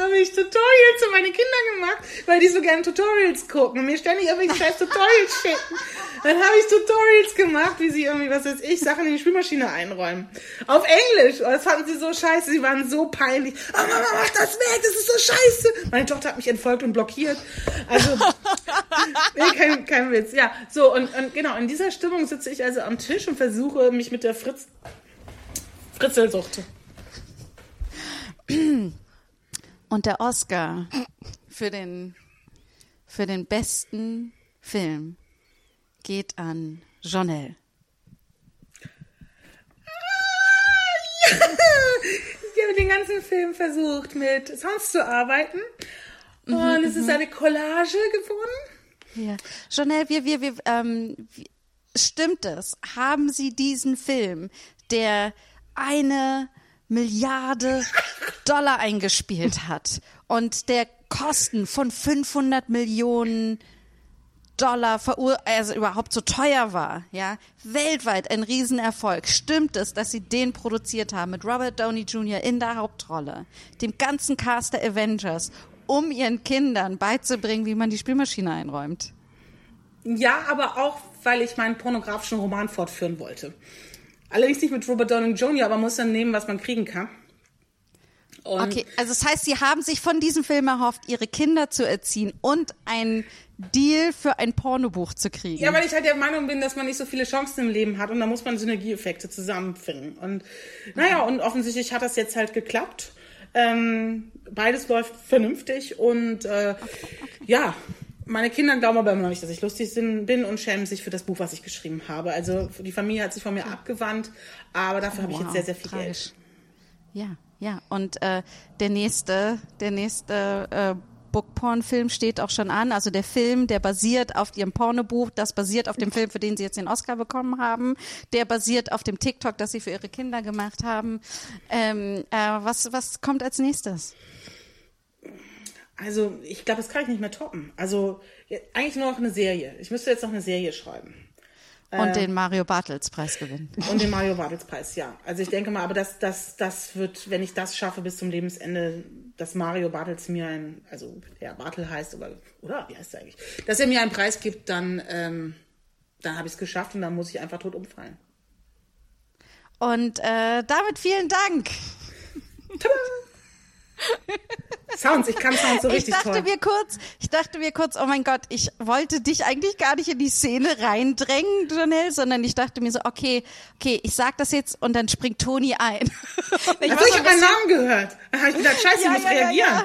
habe ich Tutorials für meine Kinder gemacht, weil die so gerne Tutorials gucken und mir ständig irgendwelche scheiß Tutorials schicken. Dann habe ich Tutorials gemacht, wie sie irgendwie, was weiß ich, Sachen in die Spülmaschine einräumen. Auf Englisch. Und das fanden sie so scheiße, sie waren so peinlich. Oh Mama, mach das weg, das ist so scheiße. Meine Tochter hat mich entfolgt und blockiert. Also, <laughs> nee, kein, kein Witz. Ja, so, und, und genau, in dieser Stimmung sitze ich also am Tisch und versuche mich mit der Fritz Fritzelsucht. Und der Oscar für den, für den besten Film geht an Jonelle. Ich habe den ganzen Film versucht, mit Sounds zu arbeiten. Und es ist eine Collage geworden. Ja. Jonelle, wir, wir, wir, ähm, stimmt es? Haben Sie diesen Film, der eine Milliarde Dollar eingespielt hat und der Kosten von 500 Millionen Dollar verur also überhaupt so teuer war, ja, weltweit ein Riesenerfolg. Stimmt es, dass sie den produziert haben mit Robert Downey Jr. in der Hauptrolle, dem ganzen Cast der Avengers, um ihren Kindern beizubringen, wie man die Spielmaschine einräumt? Ja, aber auch, weil ich meinen pornografischen Roman fortführen wollte. Allerdings nicht mit Robert Downey Jr., aber man muss dann nehmen, was man kriegen kann. Und Okay, also das heißt, sie haben sich von diesem Film erhofft, ihre Kinder zu erziehen und einen Deal für ein Pornobuch zu kriegen. Ja, weil ich halt der Meinung bin, dass man nicht so viele Chancen im Leben hat und da muss man Synergieeffekte zusammenfinden. Und naja, und offensichtlich hat das jetzt halt geklappt. Ähm, beides läuft vernünftig und äh, ja, meine Kinder glauben aber immer noch nicht, dass ich lustig bin und schämen sich für das Buch, was ich geschrieben habe. Also die Familie hat sich von mir abgewandt, aber dafür habe ich jetzt sehr, sehr viel tragisch. Geld. Ja, ja. Und äh, der nächste, der nächste äh, Bookporn-Film steht auch schon an. Also der Film, der basiert auf ihrem Pornobuch, das basiert auf dem Film, für den sie jetzt den Oscar bekommen haben. Der basiert auf dem TikTok, das sie für ihre Kinder gemacht haben. Ähm, äh, was, was kommt als nächstes? Also ich glaube, das kann ich nicht mehr toppen. Also eigentlich nur noch eine Serie. Ich müsste jetzt noch eine Serie schreiben. Und den Mario Bartels Preis gewinnen. Und den Mario Bartels Preis, ja. Also ich denke mal, aber das, das, das wird, wenn ich das schaffe bis zum Lebensende, dass Mario Bartels mir ein, also der Bartel heißt, aber, oder wie heißt er eigentlich? Dass er mir einen Preis gibt, dann, ähm, dann habe ich es geschafft und dann muss ich einfach tot umfallen. Und äh, damit vielen Dank. Sounds, ich kann Sounds so Ich richtig dachte toll. mir kurz, ich dachte mir kurz, oh mein Gott, ich wollte dich eigentlich gar nicht in die Szene reindrängen, Janelle, sondern ich dachte mir so, okay, okay, ich sag das jetzt und dann springt Toni ein. <laughs> Ich Also ich habe meinen Namen gehört. Da habe ich gedacht, scheiße, ich muss reagieren. Ja,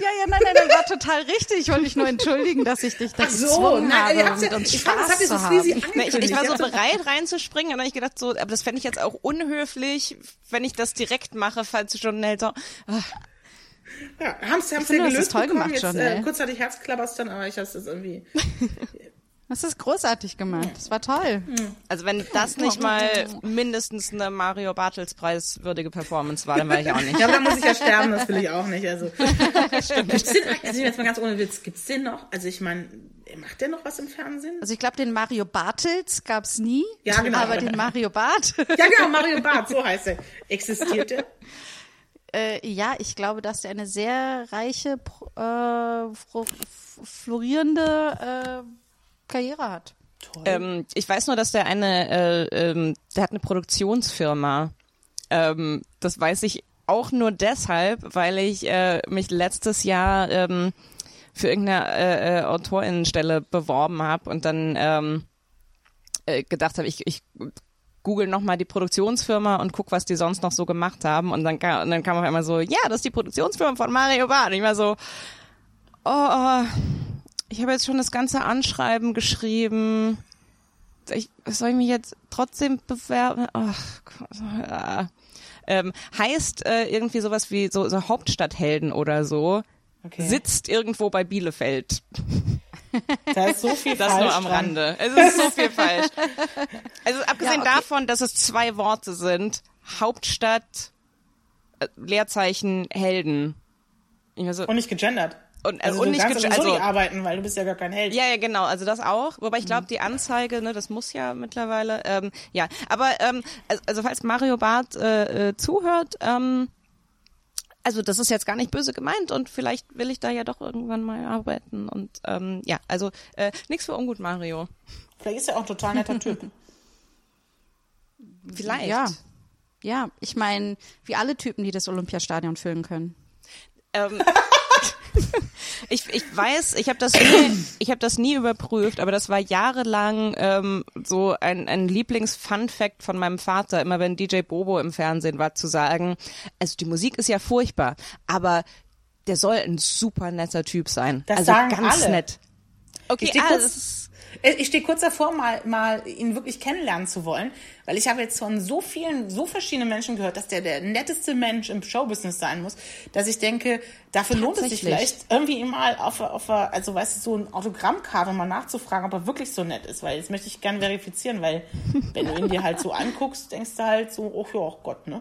ja, ja, nein, nein, das war total richtig. Ich wollte mich nur entschuldigen, dass ich dich da Ach so, nein, habe, habt's mit ja, uns ich fand, das Spaß habt ihr zu so haben. Ich, ich war so bereit reinzuspringen und dann hab ich gedacht so, aber das fände ich jetzt auch unhöflich, wenn ich das direkt mache, falls schon älter. Ja, haben es ja gelöst es toll bekommen. gemacht Jetzt, schon, äh, ey. kurzzeitig Herzklappern, aber ich habe das irgendwie. <laughs> Das ist großartig gemacht. Das war toll. Also wenn das nicht mal mindestens eine Mario Bartels Preis würdige Performance war, dann war ich auch nicht. Ja, aber dann muss ich ja sterben, das will ich auch nicht. Also, <laughs> gibt's den, also jetzt mal ganz ohne Witz, gibt's den noch? Also ich meine, macht der noch was im Fernsehen? Also ich glaube, den Mario Bartels gab's nie. Ja, genau. Aber den Mario Bart. Ja, genau, Mario Barth, so heißt er. Existiert der? <laughs> Äh, ja, ich glaube, dass der eine sehr reiche, äh, florierende äh, Karriere hat. Ähm, ich weiß nur, dass der eine, äh, ähm, der hat eine Produktionsfirma. Ähm, das weiß ich auch nur deshalb, weil ich äh, mich letztes Jahr ähm, für irgendeine äh, äh, Autorinnenstelle beworben habe und dann ähm, äh, gedacht habe, ich, ich google noch mal die Produktionsfirma und guck, was die sonst noch so gemacht haben und dann, kam- und dann kam auf einmal so, ja, das ist die Produktionsfirma von Mario Barth. Und ich war so, oh, oh ich habe jetzt schon das ganze Anschreiben geschrieben. Ich, soll ich mich jetzt trotzdem bewerben? Ach, Gott, ja. ähm, heißt äh, irgendwie sowas wie so, so Hauptstadthelden oder so. Okay. Sitzt irgendwo bei Bielefeld. Da ist so viel Das falsch nur am dran. Rande. Es ist so viel falsch. Also abgesehen Ja, okay. davon, dass es zwei Worte sind. Hauptstadt, äh, Leerzeichen, Helden. So, Und nicht gegendert. Und- also, und du nicht kannst also- nicht arbeiten, weil du bist ja gar kein Held. Ja, ja, genau. Also das auch. Wobei ich glaube, die Anzeige, ne, das muss ja mittlerweile. Ähm, ja, aber ähm, also, also falls Mario Barth äh, äh, zuhört, ähm, also das ist jetzt gar nicht böse gemeint und vielleicht will ich da ja doch irgendwann mal arbeiten und ähm, ja, also äh, nichts für ungut, Mario. Vielleicht ist er auch ein total netter Typ. <laughs> Vielleicht. Ja. Ja, ich meine, wie alle Typen, die das Olympiastadion füllen können. Ähm, <laughs> <laughs> Ich, ich weiß, ich habe das nie, <coughs> ich habe das nie überprüft, aber das war jahrelang ähm, so ein, ein Lieblings-Fun-Fact von meinem Vater, immer wenn DJ Bobo im Fernsehen war, zu sagen, also die Musik ist ja furchtbar, aber der soll ein super netter Typ sein. Das also sagen ganz alle. nett. Okay, ah, das ist- ich stehe kurz davor, mal, mal ihn wirklich kennenlernen zu wollen, weil ich habe jetzt von so vielen, so verschiedenen Menschen gehört, dass der der netteste Mensch im Showbusiness sein muss, dass ich denke, dafür lohnt es sich vielleicht irgendwie mal auf, auf, also weißt du, so ein Autogrammkarte mal nachzufragen, ob er wirklich so nett ist, weil das möchte ich gerne verifizieren, weil wenn du ihn dir halt so anguckst, denkst du halt so, oh ja, oh Gott, ne?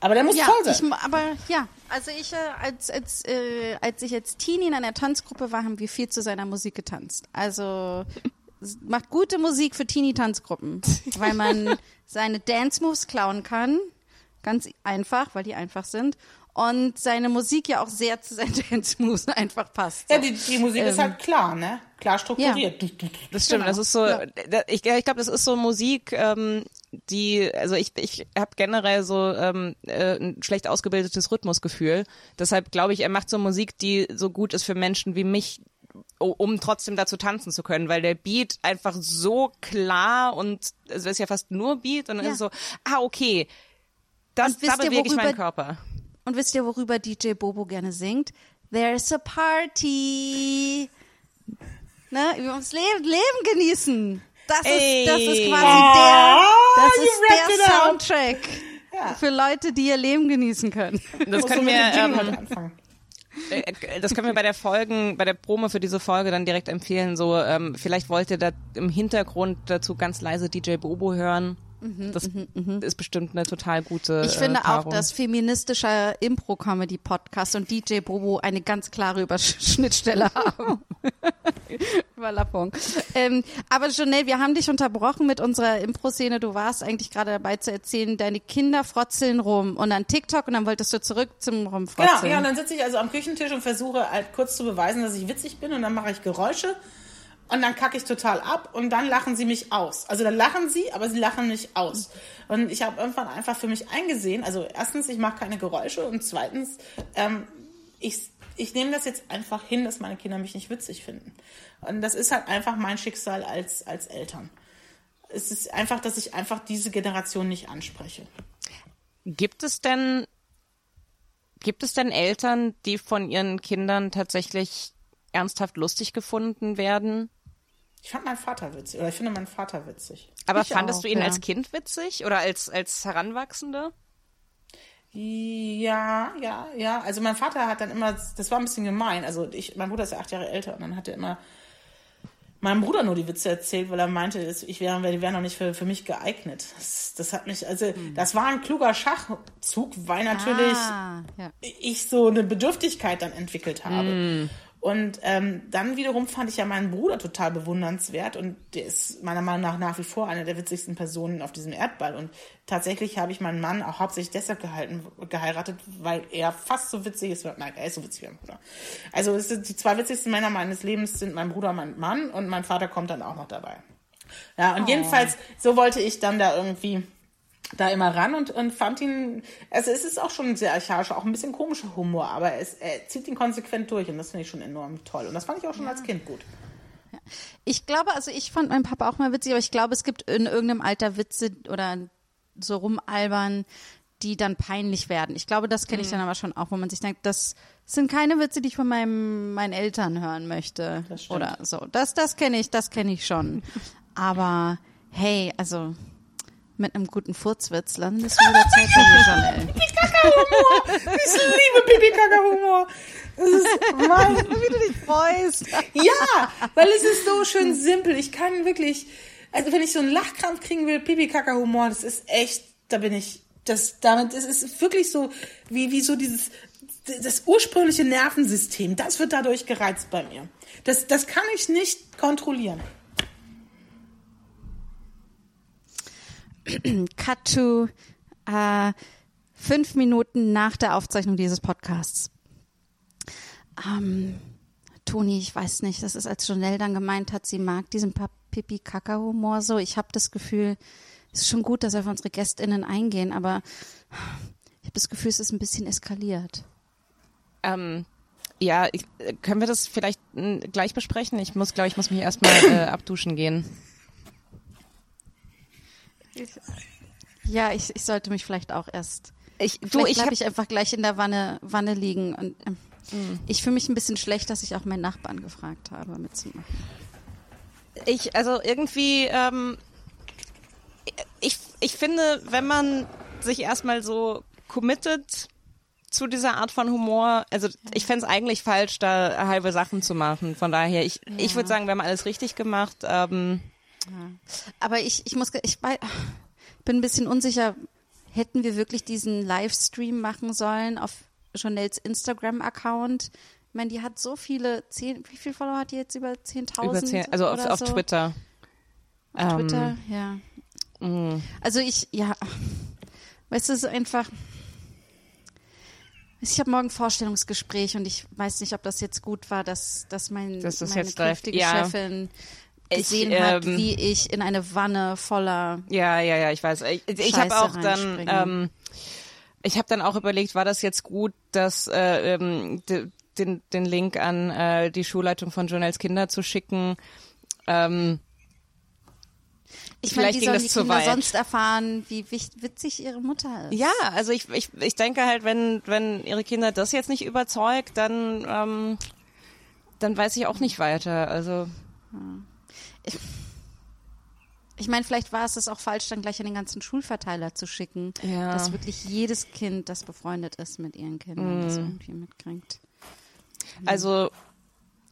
Aber der muss Ja, toll sein. ich, aber ja, also ich, äh, als, als, äh, als ich als Teenie in einer Tanzgruppe war, haben wir viel zu seiner Musik getanzt. Also <laughs> macht gute Musik für Teenie-Tanzgruppen, weil man <laughs> seine Dance-Moves klauen kann. Ganz einfach, weil die einfach sind. Und seine Musik ja auch sehr zu seinen <laughs> Dance-Moves einfach passt. ja, die, die Musik ist halt klar, ne? Klar strukturiert. Das stimmt, das ist so, da- ich, ich glaube, das ist so Musik, ähm, die, also ich, ich habe generell so ähm, äh, ein schlecht ausgebildetes Rhythmusgefühl. Deshalb glaube ich, er macht so Musik, die so gut ist für Menschen wie mich, um trotzdem dazu tanzen zu können, weil der Beat einfach so klar und also es ist ja fast nur Beat und dann Ja. ist so, ah, okay, das, da bewege ich meinen Körper. Und wisst ihr, worüber DJ Bobo gerne singt? There's a party. Ne? Wir uns Leben, Leben genießen. Das Ey. ist, das ist quasi Ah, der, das ist der up. Soundtrack für Leute, die ihr Leben genießen können. Das können wir, ähm, anfangen. Äh, Das können wir bei der Folgen, bei der Promo für diese Folge dann direkt empfehlen. So, ähm, vielleicht wollt ihr da im Hintergrund dazu ganz leise DJ Bobo hören. Das ist bestimmt eine total gute. Ich finde äh, auch, dass feministischer Impro-Comedy-Podcast und DJ Bobo eine ganz klare Überschnittstelle <laughs> haben. <laughs> Überlappung. Ähm, aber Janelle, wir haben dich unterbrochen mit unserer Impro-Szene. Du warst eigentlich gerade dabei zu erzählen, deine Kinder frotzeln rum und dann TikTok und dann wolltest du zurück zum Genau, Rumfrotzeln. ja, und dann sitze ich also am Küchentisch und versuche halt kurz zu beweisen, dass ich witzig bin und dann mache ich Geräusche und dann kacke ich total ab und dann lachen sie mich aus. Also dann lachen sie, aber sie lachen mich aus. Und ich habe irgendwann einfach für mich eingesehen, also erstens, ich mache keine Geräusche und zweitens, ähm, ich, ich nehme das jetzt einfach hin, dass meine Kinder mich nicht witzig finden. Und das ist halt einfach mein Schicksal als, als Eltern. Es ist einfach, dass ich einfach diese Generation nicht anspreche. Gibt es denn, gibt es denn Eltern, die von ihren Kindern tatsächlich ernsthaft lustig gefunden werden? Ich fand meinen Vater witzig, oder ich finde meinen Vater witzig. Aber Ich fandest auch, du ihn ja. als Kind witzig oder als, als Heranwachsende? Ja, ja, ja. Also mein Vater hat dann immer, das war ein bisschen gemein. Also ich, mein Bruder ist ja acht Jahre älter und dann hat er immer meinem Bruder nur die Witze erzählt, weil er meinte, ich wäre, die wären noch nicht für, für mich geeignet. Das, das hat mich, also das war ein kluger Schachzug, weil natürlich Ah, ja. ich so eine Bedürftigkeit dann entwickelt habe. Und ähm, dann wiederum fand ich ja meinen Bruder total bewundernswert und der ist meiner Meinung nach nach wie vor eine der witzigsten Personen auf diesem Erdball. Und tatsächlich habe ich meinen Mann auch hauptsächlich deshalb gehalten, geheiratet, weil er fast so witzig ist. Nein, er ist so witzig wie mein Bruder. Also es sind die zwei witzigsten Männer meines Lebens sind mein Bruder, mein Mann und mein Vater kommt dann auch noch dabei. Ja, und jedenfalls, so wollte ich dann da irgendwie da immer ran und, und fand ihn, also es ist auch schon sehr archaisch, auch ein bisschen komischer Humor, aber es, er zieht ihn konsequent durch und das finde ich schon enorm toll. Und das fand ich auch schon als Kind gut. Ich glaube, also ich fand meinen Papa auch mal witzig, aber ich glaube, es gibt in irgendeinem Alter Witze oder so rumalbern, die dann peinlich werden. Ich glaube, das kenne ich dann aber schon auch, wo man sich denkt, das sind keine Witze, die ich von meinem, meinen Eltern hören möchte. Oder so. Das, das kenne ich, das kenne ich schon. <laughs> Aber hey, also mit einem guten Furzwitz landest du wieder Zeit bei mir, Janelle. Kaka-Humor! Ich liebe Pipi-Kaka-Humor! Das ist mein <laughs> Wie du dich freust. Ja, weil es ist so schön simpel. Ich kann wirklich, also wenn ich so einen Lachkrampf kriegen will, Pipi-Kaka-Humor, das ist echt, da bin ich, das, damit, es ist wirklich so, wie, wie so dieses, das ursprüngliche Nervensystem, das wird dadurch gereizt bei mir. Das, das kann ich nicht kontrollieren. <clears throat> Cut to äh, fünf Minuten nach der Aufzeichnung dieses Podcasts. Ähm, Toni, ich weiß nicht, das ist, als Janelle dann gemeint hat, sie mag diesen Pipi-Kaka-Humor so. Ich habe das Gefühl, es ist schon gut, dass wir auf unsere GästInnen eingehen, aber ich habe das Gefühl, es ist ein bisschen eskaliert. Ähm, Ja, ich, äh, können wir das vielleicht m, gleich besprechen? Ich muss, glaube ich, muss mich erstmal äh, abduschen gehen. Ja, ich, ich sollte mich vielleicht auch erst. Ich, du, ich bleibe hab, ich einfach gleich in der Wanne, Wanne liegen und ähm, Hm. ich fühle mich ein bisschen schlecht, dass ich auch meinen Nachbarn gefragt habe, mitzumachen. ich, also irgendwie, ähm, ich, ich finde, wenn man sich erstmal so committet zu dieser Art von Humor, also ich fänd's eigentlich falsch, da halbe Sachen zu machen. Von daher, ich, ich würde sagen, wir haben alles richtig gemacht. Ähm, Aber ich, ich muss, ich bin ein bisschen unsicher. Hätten wir wirklich diesen Livestream machen sollen auf Chanels Instagram-Account? Ich meine, die hat so viele, zehn, wie viele Follower hat die jetzt? Über 10.000? über zehn, also auf, auf so? Twitter. Auf Ähm, Twitter, ja. mh. Also ich, ja, weißt du, es ist einfach. Ich habe morgen Vorstellungsgespräch und ich weiß nicht, ob das jetzt gut war, dass, dass mein, das meine künftige Ja. Chefin Ich, gesehen hat, ähm, wie ich in eine Wanne voller Ja, ja, ja, ich weiß. Ich, ich habe auch dann, ähm, ich habe dann auch überlegt, war das jetzt gut, dass äh, ähm, de, den, den Link an äh, die Schulleitung von Journals Kinder zu schicken. Ähm, Ich meine, wie sollen das die Kinder weit. sonst erfahren, wie witzig ihre Mutter ist? ja, also ich, ich, ich denke halt, wenn, wenn ihre Kinder das jetzt nicht überzeugt, dann, ähm, dann weiß ich auch nicht weiter. Also Ich meine, vielleicht war es das auch falsch, dann gleich an den ganzen Schulverteiler zu schicken, Ja. dass wirklich jedes Kind, das befreundet ist mit ihren Kindern, Mm. das irgendwie mitkriegt. also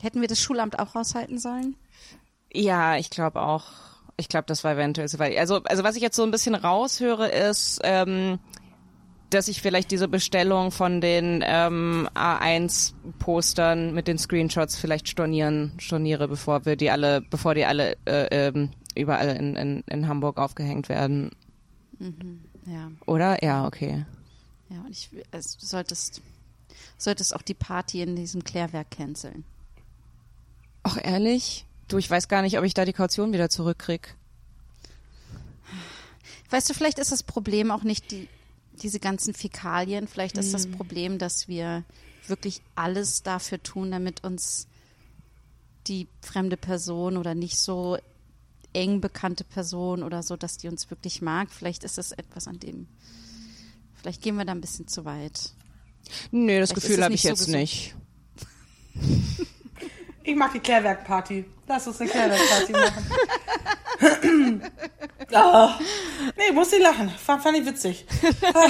Hätten wir das Schulamt auch raushalten sollen? Ja, ich glaube auch. Ich glaube, das war eventuell so. Also, also was ich jetzt so ein bisschen raushöre, ist, ähm, dass ich vielleicht diese Bestellung von den ähm, A1-Postern mit den Screenshots vielleicht stornieren, storniere, bevor wir die alle, bevor die alle äh, ähm, überall in, in, in Hamburg aufgehängt werden. Ja. Oder? Ja, okay. Ja, und ich, also, du solltest, solltest auch die Party in diesem Klärwerk canceln. Ach, ehrlich? Du, ich weiß gar nicht, ob ich da die Kaution wieder zurückkrieg. Weißt du, vielleicht ist das Problem auch nicht die, diese ganzen Fäkalien. Vielleicht ist das Problem, dass wir wirklich alles dafür tun, damit uns die fremde Person oder nicht so eng bekannte Person oder so, dass die uns wirklich mag. Vielleicht ist das etwas, an dem, vielleicht gehen wir da ein bisschen zu weit. Nö, das Vielleicht Gefühl habe ich so jetzt gesund. nicht. <laughs> Ich mag die Klärwerkparty. Lass uns eine Klärwerkparty machen. oh. <laughs> Nee, muss ich lachen. Fand, fand ich witzig. Ah,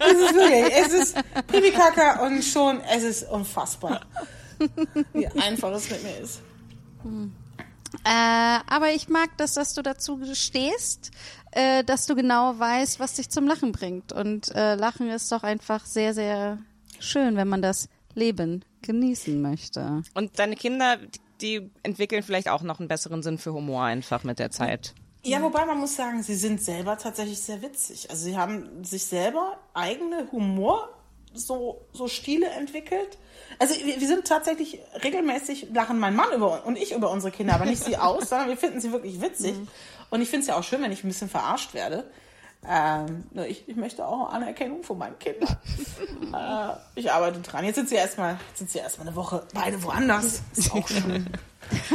Es ist wirklich, es ist Pipi-Kaka und schon, es ist unfassbar. Wie einfach es mit mir ist. Äh, aber ich mag das, dass du dazu stehst, äh, dass du genau weißt, was dich zum Lachen bringt. Und äh, Lachen ist doch einfach sehr, sehr schön, wenn man das Leben genießen möchte. Und deine Kinder, die entwickeln vielleicht auch noch einen besseren Sinn für Humor einfach mit der Zeit. Ja, wobei man muss sagen, sie sind selber tatsächlich sehr witzig. Also sie haben sich selber eigene Humor, so, so Stile entwickelt. Also wir, wir sind tatsächlich regelmäßig lachen mein Mann über und ich über unsere Kinder, aber nicht sie <laughs> aus, sondern wir finden sie wirklich witzig. Und ich finde es ja auch schön, wenn ich ein bisschen verarscht werde. Ähm, ich, ich möchte auch Anerkennung von meinen Kindern. <laughs> äh, ich arbeite dran. Jetzt sind sie erstmal, sind sie erstmal eine Woche beide woanders. Ist auch <laughs> schön.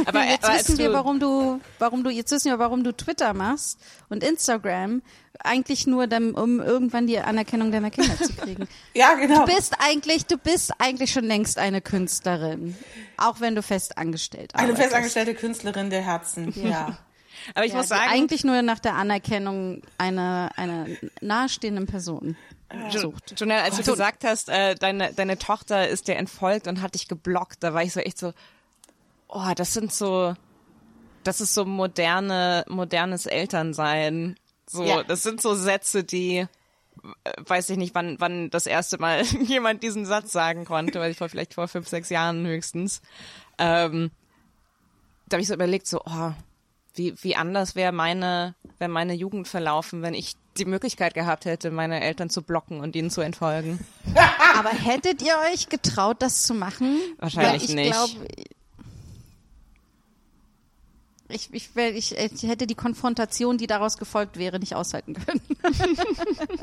Aber, Jetzt aber wissen wir, warum du, warum du, jetzt wissen wir, warum du Twitter machst und Instagram. Eigentlich nur, dann, um irgendwann die Anerkennung deiner Kinder zu kriegen. <laughs> Ja, genau. Du bist eigentlich, du bist eigentlich schon längst eine Künstlerin. Auch wenn du fest angestellt Eine festangestellte Künstlerin der Herzen. Ja. Aber ich Ja, muss sagen, eigentlich nur nach der Anerkennung einer, einer nahestehenden Person Jo- sucht. Jonelle, als du gesagt hast, äh, deine, deine Tochter ist dir entfolgt und hat dich geblockt, da war ich so echt so, oh, das sind so, das ist so moderne, modernes Elternsein. So, Ja. das sind so Sätze, die, äh, weiß ich nicht, wann, wann das erste Mal <laughs> jemand diesen Satz sagen konnte, weil ich vor vielleicht vor fünf, sechs Jahren höchstens. Ähm, da habe ich so überlegt, so, oh, wie, wie anders wäre meine, wäre meine Jugend verlaufen, wenn ich die Möglichkeit gehabt hätte, meine Eltern zu blocken und ihnen zu entfolgen. <laughs> Aber hättet ihr euch getraut, das zu machen? Wahrscheinlich nicht. Glaub, ich, ich, wär- ich, ich hätte die Konfrontation, die daraus gefolgt wäre, nicht aushalten können. <laughs>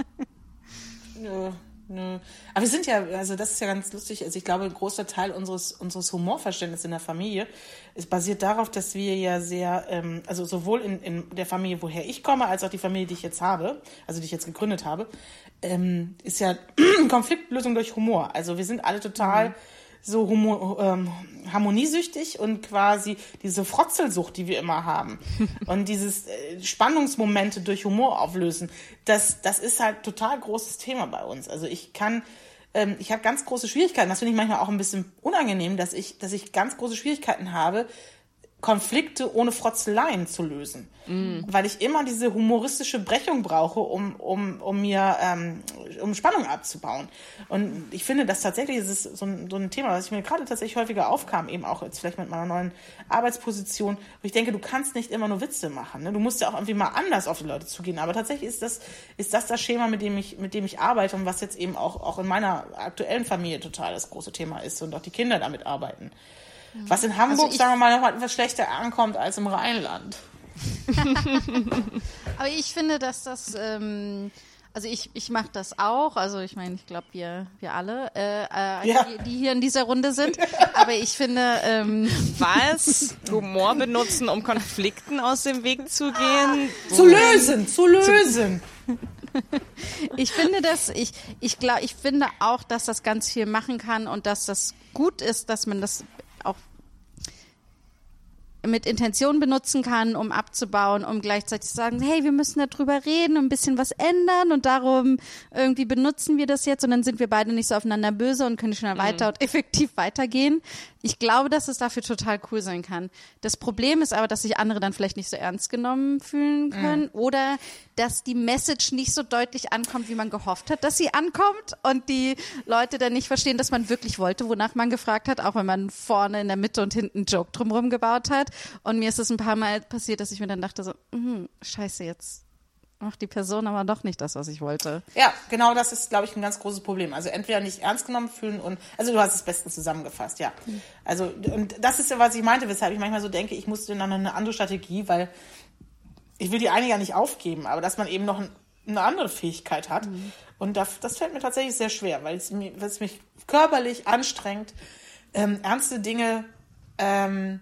<laughs> Nö, Nö. Aber wir sind ja, also das ist ja ganz lustig. Also ich glaube, ein großer Teil unseres, unseres Humorverständnisses in der Familie ist basiert darauf, dass wir ja sehr, ähm, also sowohl in, in der Familie, woher ich komme, als auch die Familie, die ich jetzt habe, also die ich jetzt gegründet habe, ähm, ist ja <clears throat> Konfliktlösung durch Humor. Also wir sind alle total so homo, ähm, harmoniesüchtig und quasi diese Frotzelsucht, die wir immer haben <laughs> und dieses äh, Spannungsmomente durch Humor auflösen, das, das ist halt total großes Thema bei uns. Also ich kann, ähm, ich habe ganz große Schwierigkeiten, das finde ich manchmal auch ein bisschen unangenehm, dass ich, dass ich ganz große Schwierigkeiten habe, Konflikte ohne Frotzeleien zu lösen. Weil ich immer diese humoristische Brechung brauche, um, um, um mir ähm, um Spannung abzubauen. Und ich finde, dass tatsächlich ist es so ein, so ein Thema, was ich mir gerade tatsächlich häufiger aufkam, eben auch jetzt vielleicht mit meiner neuen Arbeitsposition, ich denke, du kannst nicht immer nur Witze machen. Ne? Du musst ja auch irgendwie mal anders auf die Leute zugehen. Aber tatsächlich ist das, ist das das Schema, mit dem ich, mit dem ich arbeite und was jetzt eben auch, auch in meiner aktuellen Familie total das große Thema ist und auch die Kinder damit arbeiten. Was in Hamburg, Also ich- sagen wir mal, noch etwas schlechter ankommt als im Rheinland. <laughs> Aber ich finde, dass das, ähm, also ich, ich mache das auch. Also ich meine, ich glaube, wir, wir alle, äh, äh, Ja. die, die hier in dieser Runde sind. Aber ich finde, ähm, Was? Humor benutzen, um Konflikten aus dem Weg zu gehen? Zu lösen, zu lösen. <laughs> ich finde das, ich, ich glaube, ich finde auch, dass das ganz viel machen kann und dass das gut ist, dass man das mit Intention benutzen kann, um abzubauen, um gleichzeitig zu sagen, hey, wir müssen darüber reden und ein bisschen was ändern und darum irgendwie benutzen wir das jetzt und dann sind wir beide nicht so aufeinander böse und können schnell weiter und effektiv weitergehen. Ich glaube, dass es dafür total cool sein kann. Das Problem ist aber, dass sich andere dann vielleicht nicht so ernst genommen fühlen können oder dass die Message nicht so deutlich ankommt, wie man gehofft hat, dass sie ankommt und die Leute dann nicht verstehen, dass man wirklich wollte, wonach man gefragt hat, auch wenn man vorne in der Mitte und hinten einen Joke drumherum gebaut hat. Und mir ist es ein paar Mal passiert, dass ich mir dann dachte so, mhm, scheiße, jetzt macht die Person aber doch nicht das, was ich wollte. Ja, genau das ist, glaube ich, ein ganz großes Problem. Also entweder nicht ernst genommen fühlen und, also du hast es bestens zusammengefasst, ja. Also, und das ist ja, was ich meinte, weshalb ich manchmal so denke, ich musste dann noch eine andere Strategie, weil ich will die eine ja nicht aufgeben, aber dass man eben noch ein, eine andere Fähigkeit hat. Und das, das fällt mir tatsächlich sehr schwer, weil es, mir, weil es mich körperlich anstrengt, ähm, ernste Dinge, ähm,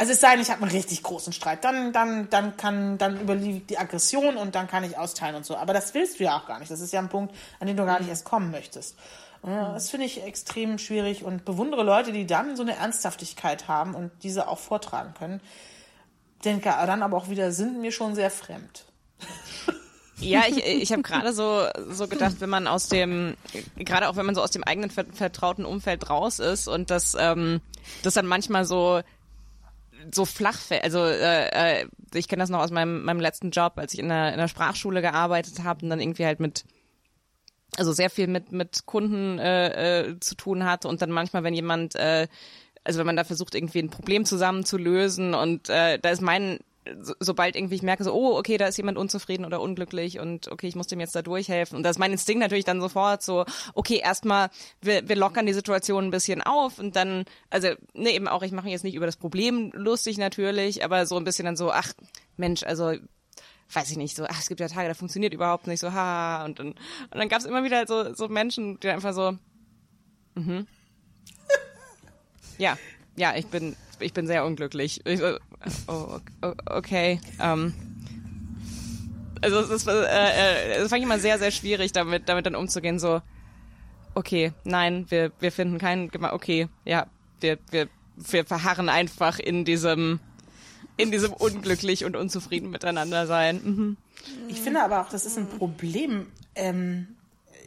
also es sei denn, ich habe einen richtig großen Streit, dann, dann, dann kann, dann überliegt die Aggression und dann kann ich austeilen und so. Aber das willst du ja auch gar nicht. Das ist ja ein Punkt, an den du gar nicht erst kommen möchtest. Das finde ich extrem schwierig und bewundere Leute, die dann so eine Ernsthaftigkeit haben und diese auch vortragen können. Denke dann aber auch wieder, sind mir schon sehr fremd. Ja, ich, ich habe gerade so, so gedacht, wenn man aus dem, gerade auch wenn man so aus dem eigenen ver vertrauten Umfeld raus ist und das, ähm, das dann manchmal so so flach. Also äh, äh, ich kenne das noch aus meinem, meinem letzten Job, als ich in der, in der Sprachschule gearbeitet habe und dann irgendwie halt mit also sehr viel mit mit Kunden äh, äh, zu tun hatte und dann manchmal, wenn jemand äh, also wenn man da versucht, irgendwie ein Problem zusammen zu lösen und äh, da ist mein, so, sobald irgendwie ich merke, so, oh, okay, da ist jemand unzufrieden oder unglücklich und okay, ich muss dem jetzt da durchhelfen. Und da ist mein Instinkt natürlich dann sofort so, okay, erstmal, wir, wir lockern die Situation ein bisschen auf und dann, also, ne, eben auch, ich mache mich jetzt nicht über das Problem lustig natürlich, aber so ein bisschen dann so, ach, Mensch, also weiß ich nicht, so, ach, es gibt ja Tage, da funktioniert überhaupt nicht, so, ha, und dann, und dann gab es immer wieder so, so Menschen, die einfach so, mhm. <laughs> Ja, ja, ich bin, ich bin sehr unglücklich. Ich, so, oh, okay. Ähm, also es ist, äh, äh, es fand ich immer sehr, sehr schwierig, damit, damit dann umzugehen. So, okay, nein, wir, wir finden keinen, okay, ja, wir, wir, wir verharren einfach in diesem, in diesem unglücklich und unzufrieden miteinander sein. Mhm. Ich finde aber auch, das ist ein Problem. Ähm,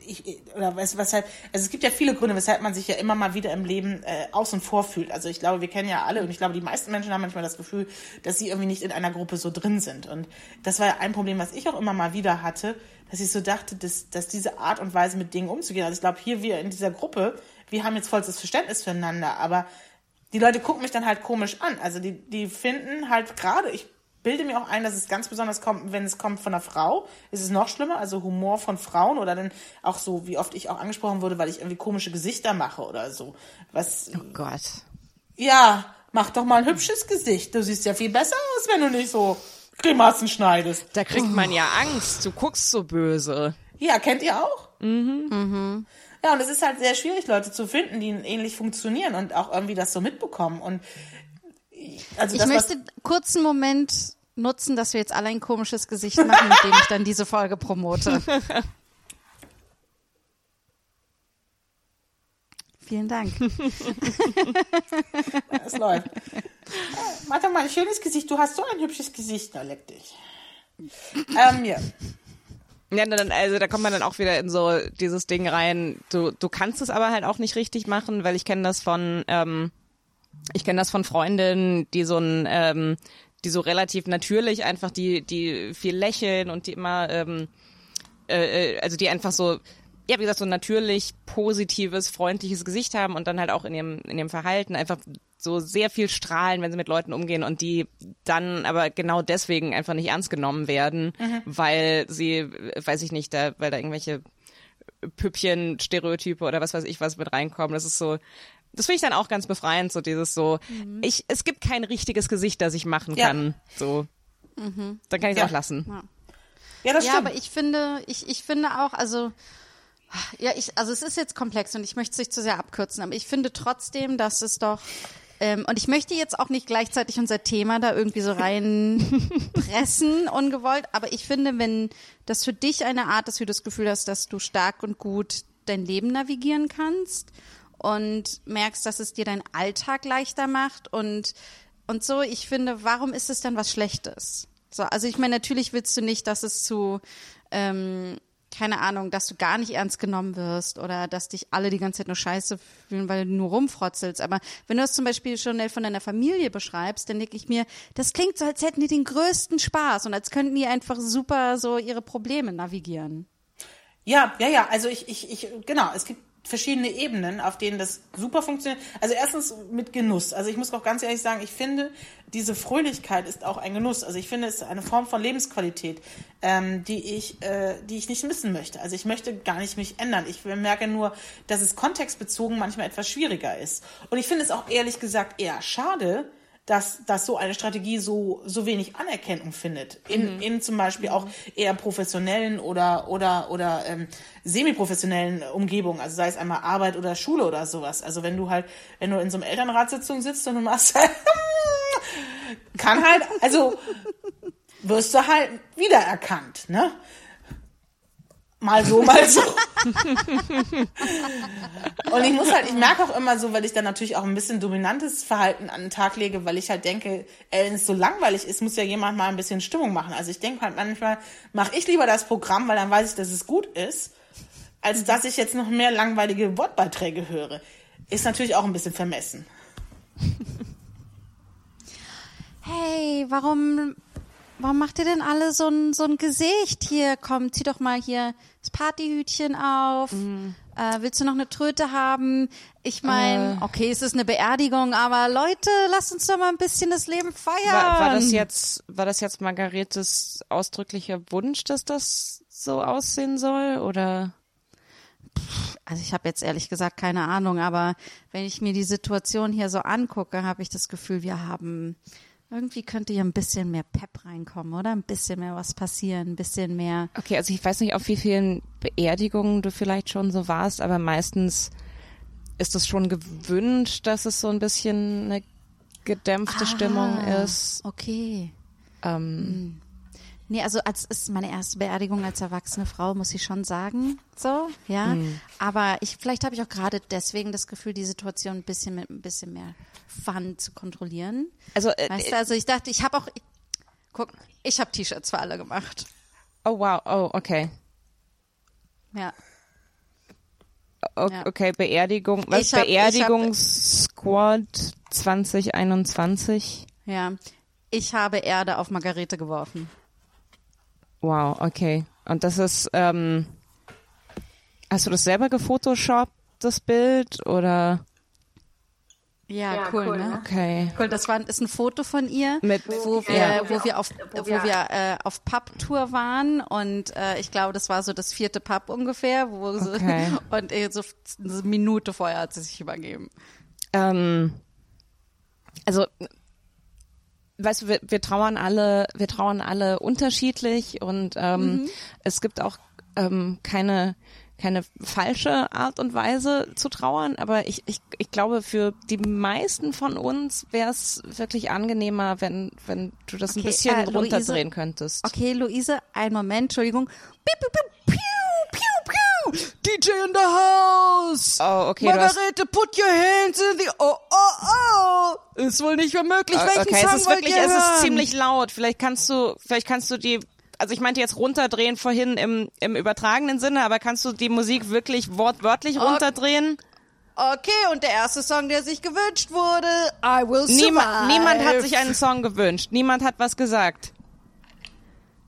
ich, oder was, weshalb, also es gibt ja viele Gründe, weshalb man sich ja immer mal wieder im Leben äh, außen vor fühlt. Also ich glaube, wir kennen ja alle und ich glaube, die meisten Menschen haben manchmal das Gefühl, dass sie irgendwie nicht in einer Gruppe so drin sind. Und das war ja ein Problem, was ich auch immer mal wieder hatte, dass ich so dachte, dass, dass diese Art und Weise mit Dingen umzugehen. Also ich glaube, hier wir in dieser Gruppe, wir haben jetzt vollstes Verständnis füreinander, aber die Leute gucken mich dann halt komisch an. Also die, die finden halt gerade, ich bilde mir auch ein, dass es ganz besonders kommt, wenn es kommt von einer Frau, ist es noch schlimmer, also Humor von Frauen oder dann auch so, wie oft ich auch angesprochen wurde, weil ich irgendwie komische Gesichter mache oder so. Was, Oh Gott. ja, mach doch mal ein hübsches Gesicht. Du siehst ja viel besser aus, wenn du nicht so Grimassen schneidest. Da kriegt man ja Angst. Du guckst so böse. Ja, kennt ihr auch? Mhm. Ja, und es ist halt sehr schwierig, Leute zu finden, die ähnlich funktionieren und auch irgendwie das so mitbekommen. Und also Ich das, möchte kurz einen Moment nutzen, dass wir jetzt alle ein komisches Gesicht machen, mit dem ich dann diese Folge promote. <laughs> Vielen Dank. <laughs> es läuft. Mach doch mal ein schönes Gesicht. Du hast so ein hübsches Gesicht. Na, leck dich. Ähm, ja. Ja, dann, also da kommt man dann auch wieder in so dieses Ding rein. Du, du kannst es aber halt auch nicht richtig machen, weil ich kenne das von, ähm, ich kenne das von Freundinnen, die so ein, ähm, die so relativ natürlich einfach die, die viel lächeln und die immer, ähm, äh, äh, also die einfach so, ja, wie gesagt, so ein natürlich positives, freundliches Gesicht haben und dann halt auch in ihrem, in ihrem Verhalten einfach so sehr viel strahlen, wenn sie mit Leuten umgehen und die dann aber genau deswegen einfach nicht ernst genommen werden, weil sie, weiß ich nicht, da, weil da irgendwelche Püppchen, Stereotype oder was weiß ich was mit reinkommen. Das ist so, das finde ich dann auch ganz befreiend, so dieses so, ich, es gibt kein richtiges Gesicht, das ich machen Ja. kann. So. Dann kann ich es Ja. auch lassen. Ja, das Ja, stimmt. aber ich finde, ich, ich finde auch, also, ja, ich, also es ist jetzt komplex und ich möchte es nicht zu sehr abkürzen, aber ich finde trotzdem, dass es doch, ähm, und ich möchte jetzt auch nicht gleichzeitig unser Thema da irgendwie so reinpressen, <laughs> ungewollt, aber ich finde, wenn das für dich eine Art ist, wie du das Gefühl hast, dass du stark und gut dein Leben navigieren kannst und merkst, dass es dir deinen Alltag leichter macht und und so, ich finde, warum ist es dann was Schlechtes? So, also ich meine, natürlich willst du nicht, dass es zu, ähm, keine Ahnung, dass du gar nicht ernst genommen wirst oder dass dich alle die ganze Zeit nur scheiße fühlen, weil du nur rumfrotzelst. Aber wenn du das zum Beispiel schon von deiner Familie beschreibst, dann denke ich mir, das klingt so, als hätten die den größten Spaß und als könnten die einfach super so ihre Probleme navigieren. Ja, ja, ja. Also ich, ich, ich, genau, es gibt verschiedene Ebenen, auf denen das super funktioniert. Also erstens mit Genuss. Also ich muss auch ganz ehrlich sagen, ich finde, diese Fröhlichkeit ist auch ein Genuss. Also ich finde, es ist eine Form von Lebensqualität, ähm, die ich, äh, die ich nicht missen möchte. Also ich möchte gar nicht mich ändern. Ich merke nur, dass es kontextbezogen manchmal etwas schwieriger ist. Und ich finde es auch ehrlich gesagt eher schade, dass, dass so eine Strategie so, so wenig Anerkennung findet. In, in zum Beispiel auch eher professionellen oder, oder, oder ähm, semi-professionellen Umgebungen. Also sei es einmal Arbeit oder Schule oder sowas. Also wenn du halt, wenn du in so einem Elternratssitzung sitzt und du machst halt, <laughs> kann halt, also wirst du halt wiedererkannt, ne? Mal so, mal so. <laughs> Und ich muss halt, ich merke auch immer so, weil ich dann natürlich auch ein bisschen dominantes Verhalten an den Tag lege, weil ich halt denke, wenn es so langweilig ist, muss ja jemand mal ein bisschen Stimmung machen. Also ich denke halt manchmal, mache ich lieber das Programm, weil dann weiß ich, dass es gut ist, als dass ich jetzt noch mehr langweilige Wortbeiträge höre. Ist natürlich auch ein bisschen vermessen. <laughs> Hey, warum, warum macht ihr denn alle so ein, so ein Gesicht? Hier, komm, zieh doch mal hier das Partyhütchen auf. Äh, willst du noch eine Tröte haben? Ich meine, okay, es ist eine Beerdigung, aber Leute, lasst uns doch mal ein bisschen das Leben feiern. War, war das jetzt, war das jetzt Margaretes ausdrücklicher Wunsch, dass das so aussehen soll, oder? Also ich habe jetzt ehrlich gesagt keine Ahnung, aber wenn ich mir die Situation hier so angucke, habe ich das Gefühl, wir haben irgendwie könnte hier ein bisschen mehr Pep reinkommen, oder? Ein bisschen mehr was passieren, ein bisschen mehr. Okay, also ich weiß nicht, auf wie vielen Beerdigungen du vielleicht schon so warst, aber meistens ist es schon gewünscht, dass es so ein bisschen eine gedämpfte Stimmung Ah, ist. Okay. Ähm, Nee, also als ist meine erste Beerdigung als erwachsene Frau, muss ich schon sagen, so, ja. Aber ich, vielleicht habe ich auch gerade deswegen das Gefühl, die Situation ein bisschen mit ein bisschen mehr Fun zu kontrollieren. Also, äh, Weißt du, also ich dachte, ich habe auch, guck, ich habe T-Shirts für alle gemacht. oh wow, oh, okay. Ja. O Ja. Okay, Beerdigung, was? Hab- Beerdigungssquad 2021? Ja. Ich habe Erde auf Margarete geworfen. Wow, okay. Und das ist, ähm, hast du das selber gefotoshoppt, das Bild, oder? Ja, cool, ne? Okay. Cool, das war, ist ein Foto von ihr, Mit- wo wir, Ja. wo wir auf, wo wir äh, auf Pub-Tour waren und äh, ich glaube, das war so das vierte Pub ungefähr, wo sie, Okay. <laughs> und äh, so eine Minute vorher hat sie sich übergeben. Ähm, also, weißt du, wir, wir trauern alle, wir trauern alle unterschiedlich und ähm, es gibt auch ähm, keine keine falsche Art und Weise zu trauern, aber ich, ich, ich glaube, für die meisten von uns wäre es wirklich angenehmer, wenn, wenn du das ein Okay, bisschen äh, Luise- runterdrehen könntest. Okay, Luise, einen Moment, Entschuldigung. Piu, piu, piu, piu, piu, DJ in the house. Oh, okay, Margarete, put your hands in the oh oh oh. Ist wohl nicht mehr möglich. Welchen okay, Song es ist wirklich, ihr es hören? ist ziemlich laut. Vielleicht kannst du, vielleicht kannst du die, also ich meinte jetzt runterdrehen vorhin im, im übertragenen Sinne, aber kannst du die Musik wirklich wortwörtlich runterdrehen? Okay, und der erste Song, der sich gewünscht wurde, I Will Survive. Niemand, niemand hat sich einen Song gewünscht. Niemand hat was gesagt.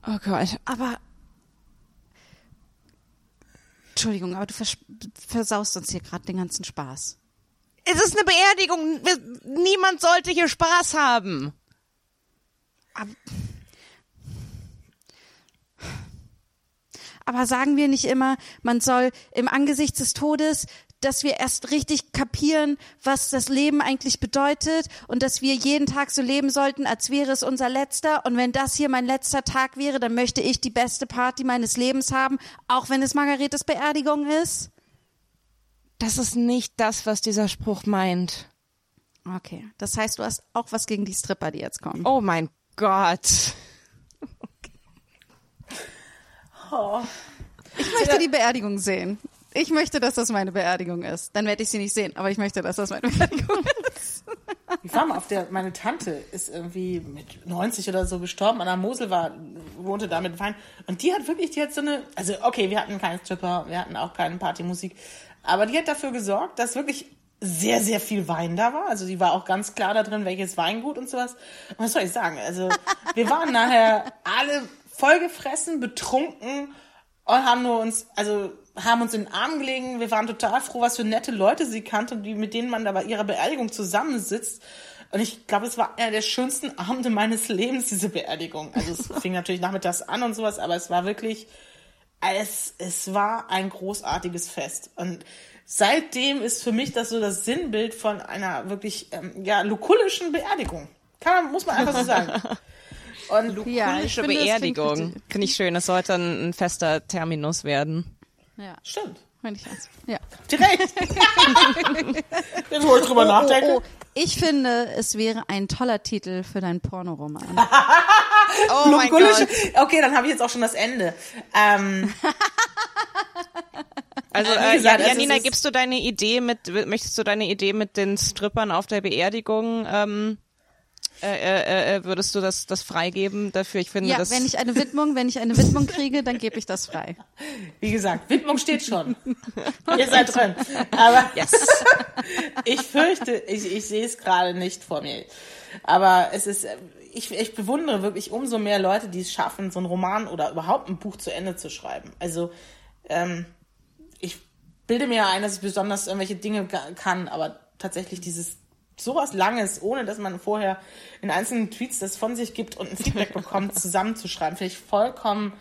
Oh Gott. Aber Entschuldigung, aber du vers versaust uns hier gerade den ganzen Spaß. Es ist eine Beerdigung. Niemand sollte hier Spaß haben. Aber sagen wir nicht immer, man soll im Angesicht des Todes, dass wir erst richtig kapieren, was das Leben eigentlich bedeutet und dass wir jeden Tag so leben sollten, als wäre es unser letzter. Und wenn das hier mein letzter Tag wäre, dann möchte ich die beste Party meines Lebens haben, auch wenn es Margaretes Beerdigung ist. Das ist nicht das, was dieser Spruch meint. Okay, das heißt, du hast auch was gegen die Stripper, die jetzt kommen. Oh mein Gott. Ich möchte die Beerdigung sehen. Ich möchte, dass das meine Beerdigung ist. Dann werde ich sie nicht sehen, aber ich möchte, dass das meine Beerdigung <laughs> ist. Ich war mal auf der, meine Tante ist irgendwie mit 90 oder so gestorben, an der Mosel war, wohnte da mit Wein. Und die hat wirklich, die hat so eine, also okay, wir hatten keinen Stripper, wir hatten auch keine Partymusik, aber die hat dafür gesorgt, dass wirklich sehr, sehr viel Wein da war. Also die war auch ganz klar da drin, welches Weingut und sowas. Und was soll ich sagen? Also wir waren nachher alle vollgefressen, betrunken und haben nur uns, also haben uns in den Arm gelegen. Wir waren total froh, was für nette Leute sie kannte, die, mit denen man da bei ihrer Beerdigung zusammensitzt. Und ich glaube, es war einer der schönsten Abende meines Lebens, diese Beerdigung. Also es <laughs> fing natürlich nachmittags an und sowas, aber es war wirklich, es, es war ein großartiges Fest. Und seitdem ist für mich das so das Sinnbild von einer wirklich, ähm, ja, lukullischen Beerdigung. Kann man, muss man einfach so sagen. <laughs> Und Ja, das klingt Beerdigung. Finde ich schön. Es sollte ein, ein fester Terminus werden. Ja, stimmt. finde ich auch. Ja. Direkt. Jetzt, wo ich drüber nachdenke. Oh, ich finde, es wäre ein toller Titel für deinen Pornoroman. <laughs> Oh mein. Gott. Okay, dann habe ich jetzt auch schon das Ende. Ähm, Also, Äh, ja, also Janina, gibst du deine Idee mit, möchtest du deine Idee mit den Strippern auf der Beerdigung, ähm, äh, äh, äh, würdest du das, das freigeben dafür? Ich finde Ja, das. wenn ich eine Widmung, wenn ich eine Widmung kriege, dann gebe ich das frei. <laughs> wie gesagt, Widmung steht schon. <laughs> Ihr seid drin. Aber yes. <laughs> ich fürchte, ich, ich sehe es gerade nicht vor mir. Aber es ist, ich, ich bewundere wirklich umso mehr Leute, die es schaffen, so einen Roman oder überhaupt ein Buch zu Ende zu schreiben. Also, ähm, ich bilde mir ja ein, dass ich besonders irgendwelche Dinge kann, aber tatsächlich dieses sowas Langes, ohne dass man vorher in einzelnen Tweets das von sich gibt und ein Feedback <laughs> bekommt, zusammenzuschreiben, finde ich vollkommen,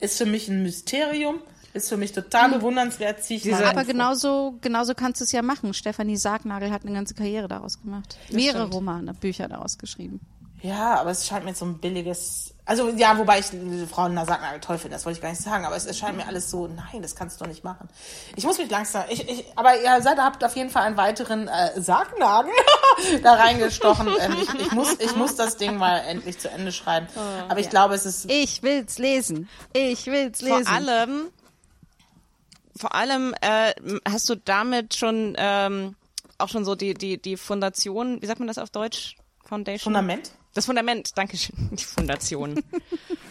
ist für mich ein Mysterium, ist für mich total bewundernswert, ziehe ich mal Aber genauso, genauso kannst du es ja machen. Stefanie Sargnagel hat eine ganze Karriere daraus gemacht. Mehrere stimmt. Romane, Bücher daraus geschrieben. Ja, aber es scheint mir so ein billiges. Also ja, wobei ich diese Frau Nasaknagel toll finde, das wollte ich gar nicht sagen, aber es erscheint mir alles so, nein, das kannst du doch nicht machen. Ich muss mich langsam. Ich, ich, aber ihr seid, habt auf jeden Fall einen weiteren äh, Sargnagel <laughs> da reingestochen. ähm, ich, ich, muss, ich muss das Ding mal endlich zu Ende schreiben. aber ich glaube, es ist. Ich will's lesen. Ich will's lesen. Vor allem, vor allem äh, hast du damit schon ähm, auch schon so die die die Fundation, wie sagt man das auf Deutsch? Foundation. Fundament? Das Fundament, danke schön. <laughs> Die Fundation.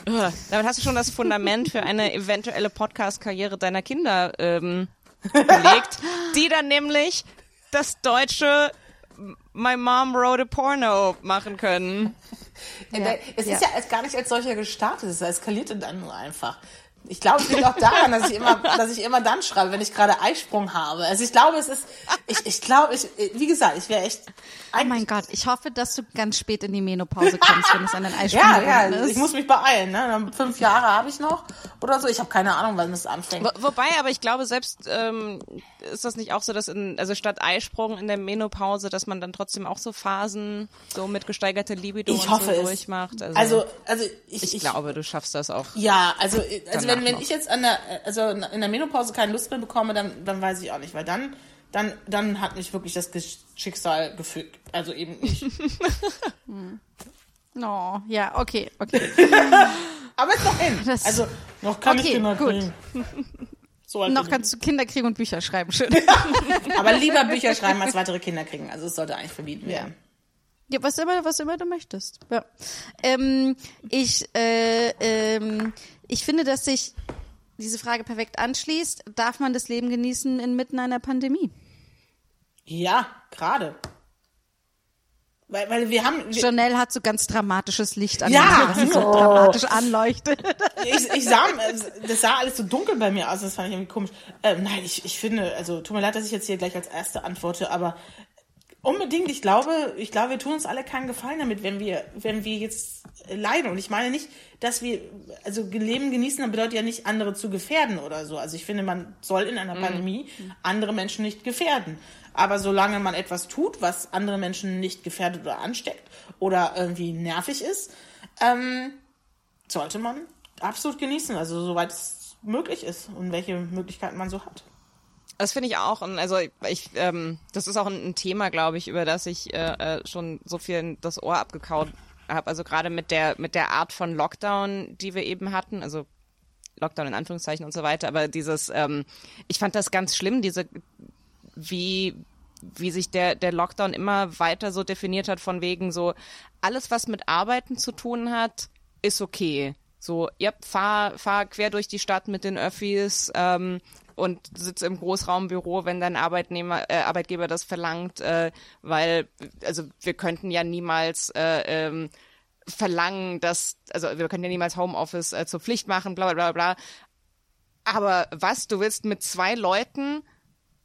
Ugh. Damit hast du schon das Fundament für eine eventuelle Podcast-Karriere deiner Kinder ähm, gelegt, die dann nämlich das deutsche My Mom Wrote a Porno machen können. Äh, es ja. ist ja als gar nicht als solcher gestartet, es eskalierte dann nur einfach. Ich glaube, es liegt auch daran, dass ich immer, dass ich immer dann schreibe, wenn ich gerade Eisprung habe. Also ich glaube, es ist, ich, ich glaube, ich, wie gesagt, ich wäre echt, Oh mein Gott, ich hoffe, dass du ganz spät in die Menopause kommst, wenn es an den <laughs> Eisprung ja, ja, ist. ich muss mich beeilen, ne? Fünf Jahre habe ich noch oder so. Ich habe keine Ahnung, wann es anfängt. Wo, wobei, aber ich glaube, selbst ähm, ist das nicht auch so, dass in, also statt Eisprung in der Menopause, dass man dann trotzdem auch so Phasen so mit gesteigerter Libido Ich und hoffe so es. durchmacht. Also, Also, also ich, ich, ich, glaube, du schaffst das auch. Ja, also, also wenn wenn, wenn noch. ich jetzt an der, also in der Menopause keine Lust mehr bekomme, dann, dann weiß ich auch nicht, weil dann, dann, dann hat mich wirklich das Schicksal gefügt. Also eben ich. <laughs> No, ja, okay, okay. <laughs> Aber ist noch hin. Das- also noch kann ich Okay, Kinder gut. kriegen. <laughs> So noch kannst du Kinder kriegen und Bücher schreiben, schön. ich. Aber lieber Bücher schreiben als weitere Kinder kriegen. Also es sollte eigentlich verbieten werden. Ja, was immer, was immer du möchtest. Ja. Ähm, ich, äh, ähm, ich finde, dass sich diese Frage perfekt anschließt. Darf man das Leben genießen inmitten einer Pandemie? Ja, gerade. Weil, weil wir haben. Wir, Janelle hat so ganz dramatisches Licht an, Ja! was sie so Oh. dramatisch anleuchtet. <laughs> ich, ich sah, das sah alles so dunkel bei mir aus, das fand ich irgendwie komisch. Ähm, nein, ich, ich finde, also tut mir leid, dass ich jetzt hier gleich als Erste antworte, aber unbedingt, ich glaube, ich glaube, wir tun uns alle keinen Gefallen damit, wenn wir, wenn wir jetzt leiden. Und ich meine nicht, dass wir, also Leben genießen, das bedeutet ja nicht, andere zu gefährden oder so. Also ich finde, man soll in einer Pandemie andere Menschen nicht gefährden. Aber solange man etwas tut, was andere Menschen nicht gefährdet oder ansteckt oder irgendwie nervig ist, ähm, sollte man absolut genießen, also soweit es möglich ist und welche Möglichkeiten man so hat. Das finde ich auch. Und also ich, ähm, das ist auch ein, ein Thema, glaube ich, über das ich äh, äh, schon so viel das Ohr abgekaut habe. Also gerade mit der mit der Art von Lockdown, die wir eben hatten, also Lockdown in Anführungszeichen und so weiter. Aber dieses, ähm, ich fand das ganz schlimm, diese wie wie sich der der Lockdown immer weiter so definiert hat von wegen so alles was mit Arbeiten zu tun hat ist okay so ja fahr fahr quer durch die Stadt mit den Öffis ähm, und sitze im Großraumbüro, wenn dein Arbeitnehmer, äh, Arbeitgeber das verlangt, äh, weil, also wir könnten ja niemals äh, ähm, verlangen, dass, also wir können ja niemals Homeoffice äh, zur Pflicht machen, bla bla bla bla. Aber was, du willst mit zwei Leuten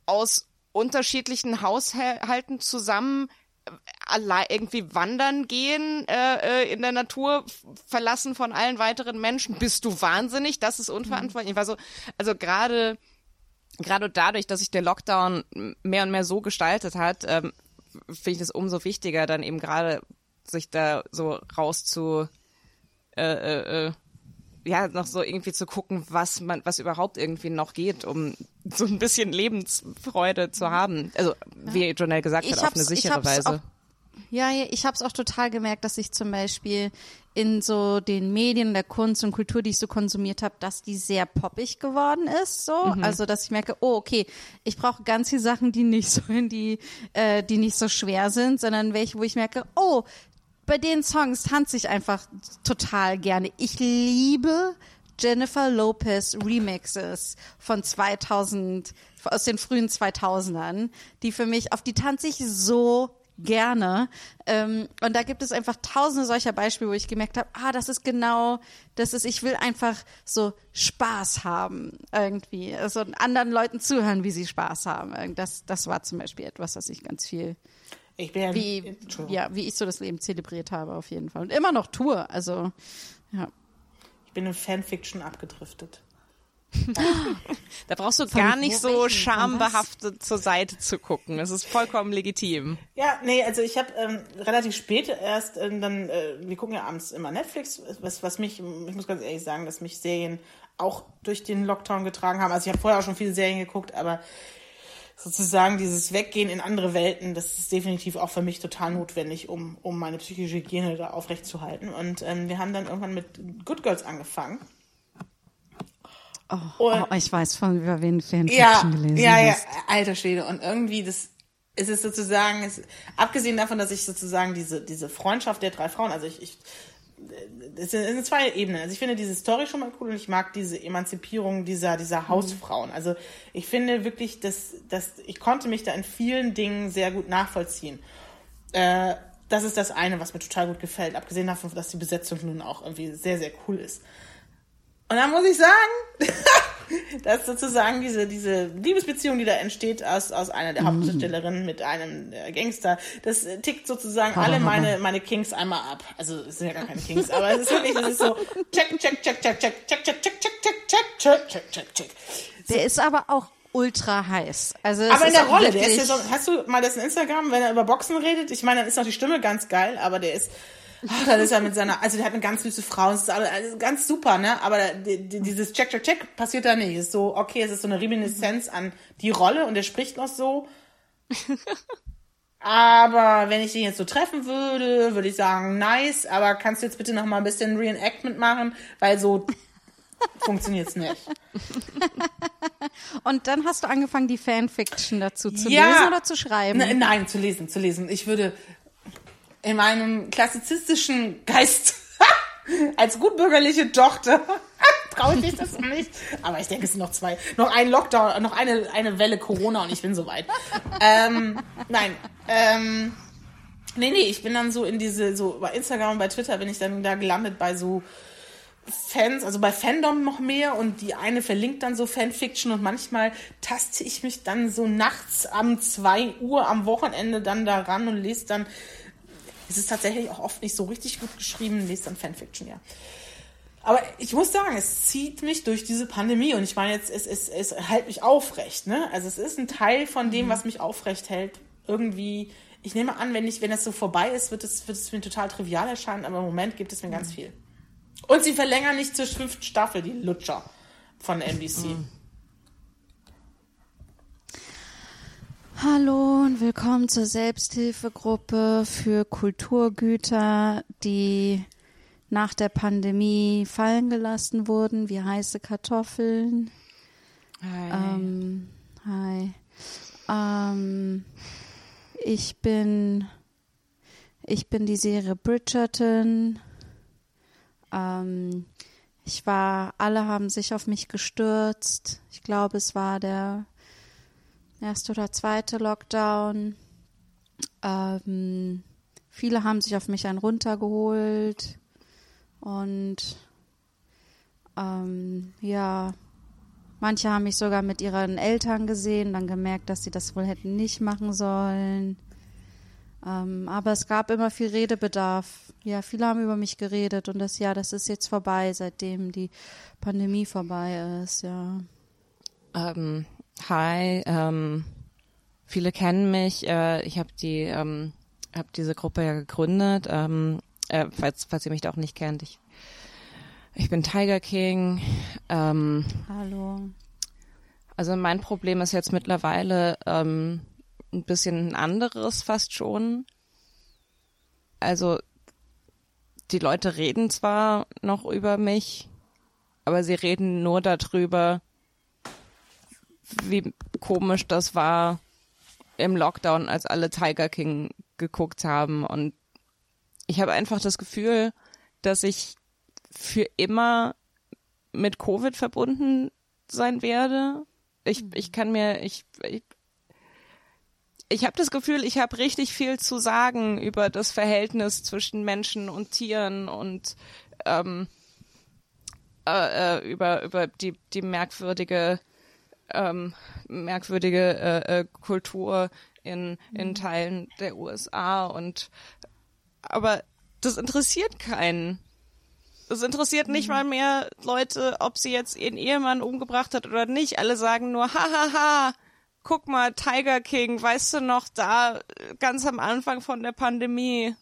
aus unterschiedlichen Haushalten zusammen äh, allein irgendwie wandern gehen äh, äh, in der Natur, verlassen von allen weiteren Menschen. Bist du wahnsinnig? Das ist unverantwortlich. Ich war so, also gerade gerade dadurch, dass sich der Lockdown mehr und mehr so gestaltet hat, ähm, finde ich es umso wichtiger, dann eben gerade sich da so raus zu äh, äh, äh, ja, noch so irgendwie zu gucken, was man, was überhaupt irgendwie noch geht, um so ein bisschen Lebensfreude zu haben. Also, wie Jonelle gesagt hat, auf eine sichere Weise. Ja, ich habe es auch total gemerkt, dass ich zum Beispiel in so den Medien, der Kunst und Kultur, die ich so konsumiert habe, dass die sehr poppig geworden ist. So, Mhm. also dass ich merke, oh okay, ich brauche ganz viele Sachen, die nicht so in die, äh, die nicht so schwer sind, sondern welche, wo ich merke, oh, bei den Songs tanze ich einfach total gerne. Ich liebe Jennifer Lopez Remixes von 2000, aus den frühen 2000ern, die für mich, auf die tanze ich so gerne. Ähm, und da gibt es einfach tausende solcher Beispiele, wo ich gemerkt habe, ah, das ist genau, das ist, ich will einfach so Spaß haben irgendwie. Also anderen Leuten zuhören, wie sie Spaß haben. Das, das war zum Beispiel etwas, was ich ganz viel Ich bin ja, wie, ja, wie ich so das Leben zelebriert habe, auf jeden Fall. Und immer noch tue. Also, ja. ich bin in Fanfiction abgedriftet. <laughs> Da brauchst du gar nicht so schambehaftet zur Seite zu gucken. Es ist vollkommen legitim. Ja, nee, also ich habe ähm, relativ spät erst ähm, dann, äh, wir gucken ja abends immer Netflix, was, was mich, ich muss ganz ehrlich sagen, dass mich Serien auch durch den Lockdown getragen haben. Also ich habe vorher auch schon viele Serien geguckt, aber sozusagen dieses Weggehen in andere Welten, das ist definitiv auch für mich total notwendig, um, um meine psychische Hygiene da aufrechtzuerhalten. Und ähm, wir haben dann irgendwann mit Good Girls angefangen. Oh, Und- oh, ich weiß von über wen Fanfiction ja, gelesen ja, ja, hast. alter Schwede. Und irgendwie, das es ist sozusagen, es, abgesehen davon, dass ich sozusagen diese, diese Freundschaft der drei Frauen, also ich, ich es sind, es sind zwei Ebenen. Also ich finde diese Story schon mal cool und ich mag diese Emanzipierung dieser, dieser Hausfrauen. Also ich finde wirklich, dass, dass ich konnte mich da in vielen Dingen sehr gut nachvollziehen. Äh, das ist das eine, was mir total gut gefällt. Abgesehen davon, dass die Besetzung nun auch irgendwie sehr, sehr cool ist. Und dann muss ich sagen, dass sozusagen diese, diese Liebesbeziehung, die da entsteht aus, aus einer der Hauptdarstellerinnen mit einem äh, Gangster, das äh, tickt sozusagen alle meine, meine Kings einmal ab. Also, es sind ja gar keine Kings, aber es ist wirklich, es ist so, check, check, check, check, check, check, check, check, check, check, check, check, check, check, check. Der ist aber auch ultra heiß. Also Aber in der Rolle, der ist ja so, hast du mal das in Instagram, wenn er über Boxen redet? Ich meine, dann ist noch die Stimme ganz geil, aber der ist, <laughs> Ach, das ist ja mit seiner, also der hat eine ganz süße Frau, es ist alles, alles ganz super, ne? Aber die, die, dieses Check, Check, Check passiert da nicht. Es ist so, okay, es ist so eine Reminiszenz an die Rolle und er spricht noch so. <laughs> Aber wenn ich den jetzt so treffen würde, würde ich sagen, nice, aber kannst du jetzt bitte noch mal ein bisschen Reenactment machen, weil so <laughs> funktioniert's nicht. Und dann hast du angefangen, die Fanfiction dazu zu Ja. lesen oder zu schreiben. Ne- Nein, zu lesen, zu lesen. Ich würde in meinem klassizistischen Geist <laughs> als gutbürgerliche Tochter <laughs> traue ich das nicht. Aber ich denke, es sind noch zwei, noch ein Lockdown, noch eine, eine Welle Corona und ich bin soweit. ähm, nein, ähm, nee, nee, ich bin dann so in diese, so bei Instagram und bei Twitter bin ich dann da gelandet bei so Fans, also bei Fandom noch mehr und die eine verlinkt dann so Fanfiction und manchmal taste ich mich dann so nachts um 2 Uhr am Wochenende dann da ran und lese dann, es ist tatsächlich auch oft nicht so richtig gut geschrieben, lese dann Fanfiction, ja. Aber ich muss sagen, es zieht mich durch diese Pandemie und ich meine jetzt, es, es, es hält mich aufrecht, ne? Also es ist ein Teil von dem, was mich aufrecht hält. Irgendwie, ich nehme an, wenn ich, wenn das so vorbei ist, wird es, wird es mir total trivial erscheinen, aber im Moment gibt es mir ganz viel. Und sie verlängern nicht zur fünften Staffel, die Lutscher von NBC. Hallo und willkommen zur Selbsthilfegruppe für Kulturgüter, die nach der Pandemie fallen gelassen wurden, wie heiße Kartoffeln. Ähm, hi. Ähm, ich bin ich bin die Serie Bridgerton. Ähm, ich war, alle haben sich auf mich gestürzt. Ich glaube, es war der erste oder zweite Lockdown. Ähm, viele haben sich auf mich einen runtergeholt und ähm, ja, manche haben mich sogar mit ihren Eltern gesehen, dann gemerkt, dass sie das wohl hätten nicht machen sollen. Ähm, aber es gab immer viel Redebedarf. Ja, viele haben über mich geredet und das Jahr, das ist jetzt vorbei, seitdem die Pandemie vorbei ist, ja. Ähm, hi, ähm, viele kennen mich. Äh, ich habe die, ähm, habe diese Gruppe ja gegründet. Ähm, äh, falls, falls ihr mich da auch nicht kennt, ich, ich bin Tiger King. Ähm, Hallo. also mein Problem ist jetzt mittlerweile ähm, ein bisschen ein anderes fast schon. Also die Leute reden zwar noch über mich, aber sie reden nur darüber, wie komisch das war im Lockdown, als alle Tiger King geguckt haben. Und ich habe einfach das Gefühl, dass ich für immer mit Covid verbunden sein werde. Ich, ich kann mir, ich, ich, ich habe das Gefühl, ich habe richtig viel zu sagen über das Verhältnis zwischen Menschen und Tieren und ähm, äh, äh, über über die die merkwürdige ähm, merkwürdige äh, äh, Kultur in in Teilen der USA und aber das interessiert keinen. Es interessiert nicht mal mehr Leute, ob sie jetzt ihren Ehemann umgebracht hat oder nicht. Alle sagen nur, hahaha, guck mal, Tiger King, weißt du noch, da äh, ganz am Anfang von der Pandemie.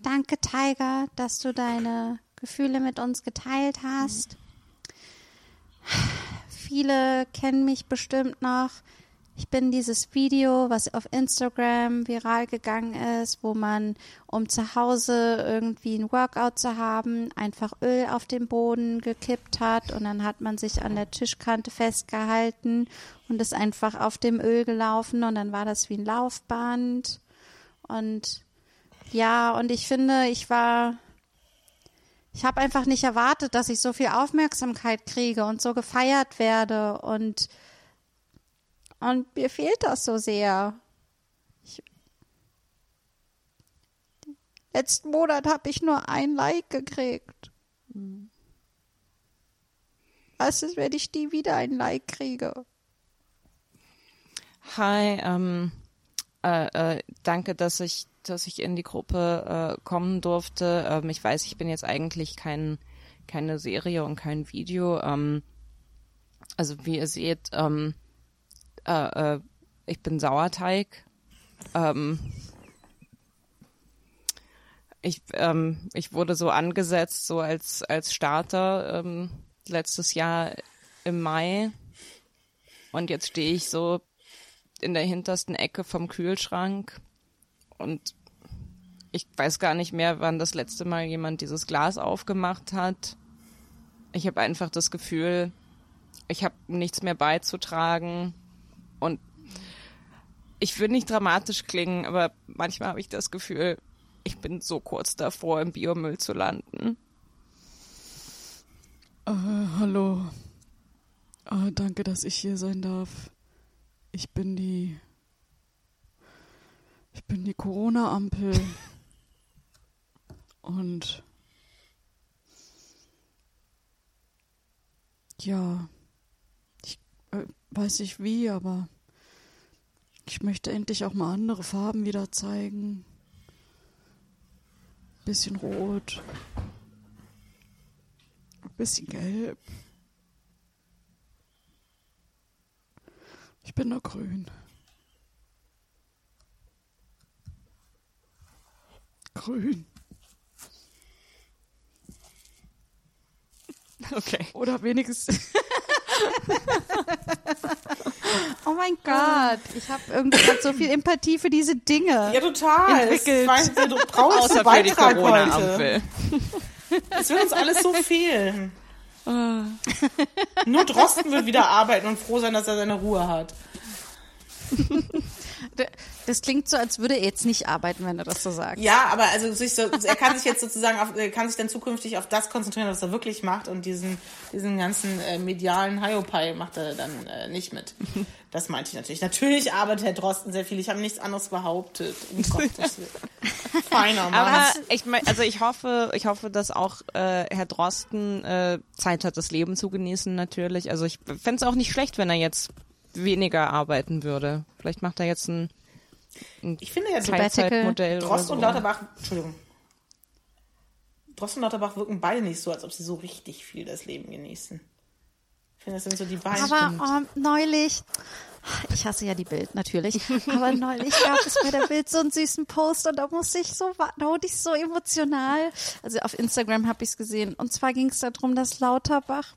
Danke, Tiger, dass du deine Gefühle mit uns geteilt hast. Viele kennen mich bestimmt noch. Ich bin dieses Video, was auf Instagram viral gegangen ist, wo man, um zu Hause irgendwie ein Workout zu haben, einfach Öl auf den Boden gekippt hat und dann hat man sich an der Tischkante festgehalten und ist einfach auf dem Öl gelaufen und dann war das wie ein Laufband. Und ja, und ich finde, ich war, ich habe einfach nicht erwartet, dass ich so viel Aufmerksamkeit kriege und so gefeiert werde und und mir fehlt das so sehr. Ich, letzten Monat habe ich nur ein Like gekriegt. Was ist, wenn ich nie wieder ein Like kriege? Hi, ähm, äh, äh, danke, dass ich, dass ich in die Gruppe äh, kommen durfte. Ähm, ich weiß, ich bin jetzt eigentlich kein, keine Serie und kein Video. Ähm, also wie ihr seht, ähm, äh, äh, ich bin Sauerteig. Ähm, ich, ähm, ich wurde so angesetzt, so als, als Starter ähm, letztes Jahr im Mai. Und jetzt stehe ich so in der hintersten Ecke vom Kühlschrank und ich weiß gar nicht mehr, wann das letzte Mal jemand dieses Glas aufgemacht hat. Ich habe einfach das Gefühl, ich habe nichts mehr beizutragen und ich will nicht dramatisch klingen, aber manchmal habe ich das Gefühl, ich bin so kurz davor, im Biomüll zu landen. Äh, hallo. Äh, danke, dass ich hier sein darf. Ich bin die. Ich bin die Corona-Ampel. <laughs> Und. Ja. Ich äh, weiß nicht wie, aber. Ich möchte endlich auch mal andere Farben wieder zeigen. Bisschen rot. Bisschen gelb. Ich bin nur grün. Grün. Okay. Oder wenigstens. <laughs> Oh mein Gott, ich habe irgendwie grad so viel Empathie für diese Dinge. Ja, total. Entwickelt. Das war der traurigste Außer für die Beitrag heute. Corona-Ampel. Es wird uns alles so fehlen. Ah. Nur Drosten wird wieder arbeiten und froh sein, dass er seine Ruhe hat. <laughs> Das klingt so, als würde er jetzt nicht arbeiten, wenn er das so sagt. Ja, aber also sich so, er kann sich jetzt sozusagen auf, er kann sich dann zukünftig auf das konzentrieren, was er wirklich macht und diesen diesen ganzen äh, medialen Hiopai macht er dann äh, nicht mit. Das meinte ich natürlich. Natürlich arbeitet Herr Drosten sehr viel. Ich habe nichts anderes behauptet. Um <laughs> Gottes Willen. <laughs> Feiner Mann. Aber ich mein, also ich hoffe, ich hoffe, dass auch äh, Herr Drosten äh, Zeit hat, das Leben zu genießen natürlich. Also ich fände es auch nicht schlecht, wenn er jetzt weniger arbeiten würde. Vielleicht macht er jetzt ein ich finde ja Teilzeitmodell Drost so. und Lauterbach, Entschuldigung. Drost und Lauterbach wirken beide nicht so, als ob sie so richtig viel das Leben genießen. Ich finde, das sind so die beiden. Aber oh, neulich, ich hasse ja die Bild natürlich, aber neulich gab es bei der Bild so einen süßen Post und da musste ich so, da wurde ich so emotional. Also auf Instagram habe ich es gesehen. Und zwar ging es darum, dass Lauterbach,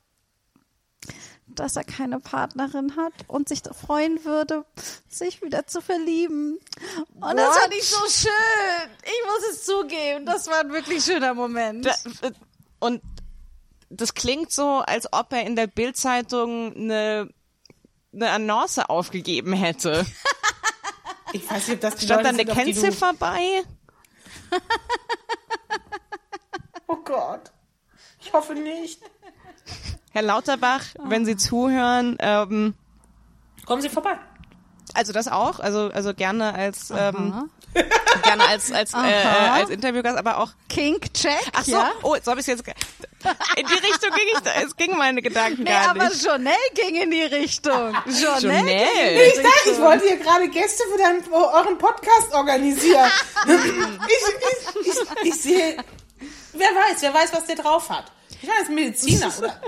dass er keine Partnerin hat und sich freuen würde, sich wieder zu verlieben. Und das fand ich so schön. Ich muss es zugeben, das war ein wirklich schöner Moment. Da, und das klingt so, als ob er in der Bildzeitung eine eine Annonce aufgegeben hätte. <laughs> ich weiß nicht, ob das die Stand Leute da eine Kennziffer bei? Oh Gott. Ich hoffe nicht. <laughs> Herr Lauterbach, wenn Sie zuhören, ähm, Kommen Sie vorbei. also das auch, also also gerne als ähm, gerne als als äh, äh, Aha. als Interviewgast, aber auch Kink Check, Ach so, ja? oh, jetzt habe ich jetzt ge- in die Richtung ging ich, da- es ging meine Gedanken Nee, gar aber nicht. Journal ging in die Richtung. Journal. Journal. Ich dachte, ich wollte hier gerade Gäste für deinen, für euren Podcast organisieren. ich, ich, ich, ich sehe, wer weiß, wer weiß, was der drauf hat. Ich ein Mediziner, oder?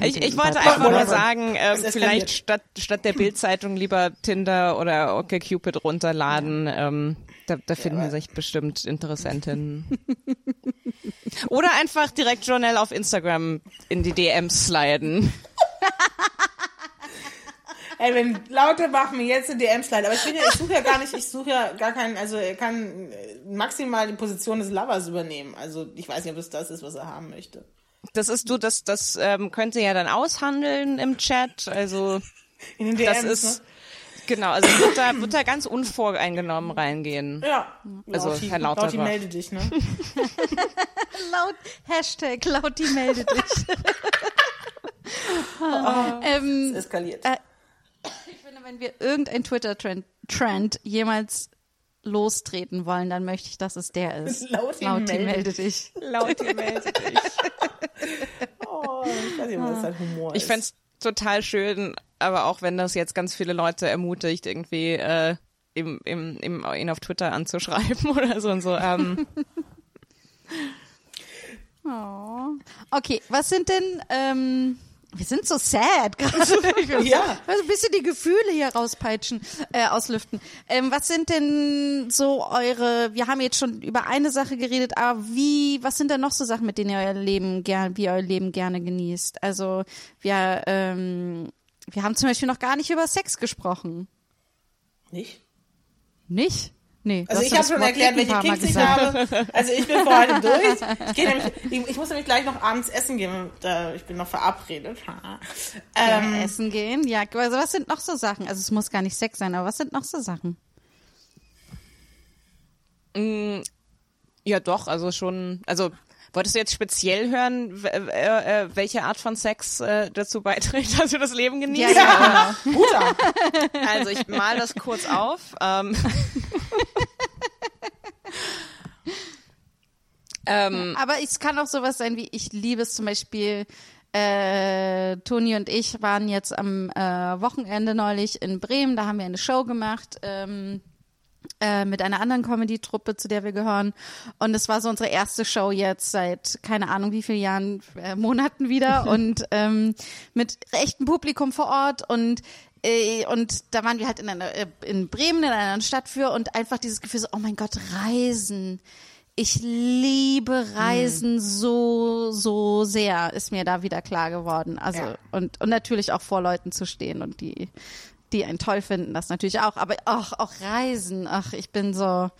Ich, ich wollte einfach nur sagen, äh, vielleicht statt statt der Bildzeitung lieber Tinder oder OkCupid runterladen. Ähm, da, da finden sich bestimmt Interessentinnen. <laughs> oder einfach direkt Journal auf Instagram in die DMs sliden. <laughs> Ey, wenn Lauterbach mir jetzt in DMs leitet, aber ich bin ja, ich suche ja gar nicht, ich suche ja gar keinen, also er kann äh, maximal die Position des Lovers übernehmen. Also ich weiß nicht, ob es das ist, was er haben möchte. Das ist du, das das ähm, könnt ihr ja dann aushandeln im Chat. Also <laughs> In den DMs, das ist ne? genau, also wird da wird da ganz unvoreingenommen reingehen. Ja. Also, Lauti, Herr Lauterbach. Lauti, melde dich, ne? <laughs> Laut, Hashtag Lauti melde dich. <laughs> ähm, Eskaliert. Äh, ich finde, wenn wir irgendein Twitter-Trend Trend jemals lostreten wollen, dann möchte ich, dass es der ist. <laughs> Lauti Lauti melde melde dich. Laut melde <laughs> dich. Oh, ich weiß nicht, ob das halt Humor Ich ist. fänd's total schön, aber auch wenn das jetzt ganz viele Leute ermutigt, irgendwie äh, im, im, im, ihn auf Twitter anzuschreiben <laughs> oder so und so. Ähm, Oh. Okay, was sind denn, ähm, Wir sind so sad <laughs> gerade. <laughs> Ja. so ein bisschen die Gefühle hier rauspeitschen, äh, auslüften. Ähm, was sind denn so eure, wir haben jetzt schon über eine Sache geredet, aber wie, was sind denn noch so Sachen, mit denen ihr euer Leben gern, wie ihr euer Leben gerne genießt? Also, wir, ähm, wir haben zum Beispiel noch gar nicht über Sex gesprochen. Nicht? Nicht? Nee. Also ich habe schon erklärt, welche Kicks ich habe. Also ich bin für heute durch. Ich, <laughs> geh nämlich, ich, ich muss nämlich gleich noch abends essen gehen. Da, ich bin noch verabredet. Ähm, Ja, essen gehen. Ja, also was sind noch so Sachen? Also es muss gar nicht Sex sein, aber was sind noch so Sachen? Ja, doch, also schon, also wolltest du jetzt speziell hören, äh, äh, welche Art von Sex äh, dazu beiträgt, dass du das Leben genießt? Ja, ja, <laughs> guter. Also ich mal das kurz auf. Ähm, <laughs> ähm, Aber es kann auch sowas sein wie, ich liebe es zum Beispiel, äh, Toni und ich waren jetzt am äh, Wochenende neulich in Bremen, da haben wir eine Show gemacht. Ähm, äh, mit einer anderen Comedy-Truppe, zu der wir gehören. Und es war so unsere erste Show jetzt seit keine Ahnung wie vielen Jahren, äh, Monaten wieder <laughs> und ähm, mit echtem Publikum vor Ort und äh, und da waren wir halt in, einer, äh, in Bremen, in einer anderen Stadt für und einfach dieses Gefühl so, oh mein Gott, Reisen. Ich liebe Reisen so, so sehr, ist mir da wieder klar geworden. Also, Ja. und, und natürlich auch vor Leuten zu stehen und die, die einen toll finden, das natürlich auch. Aber auch, auch Reisen, ach, ich bin so,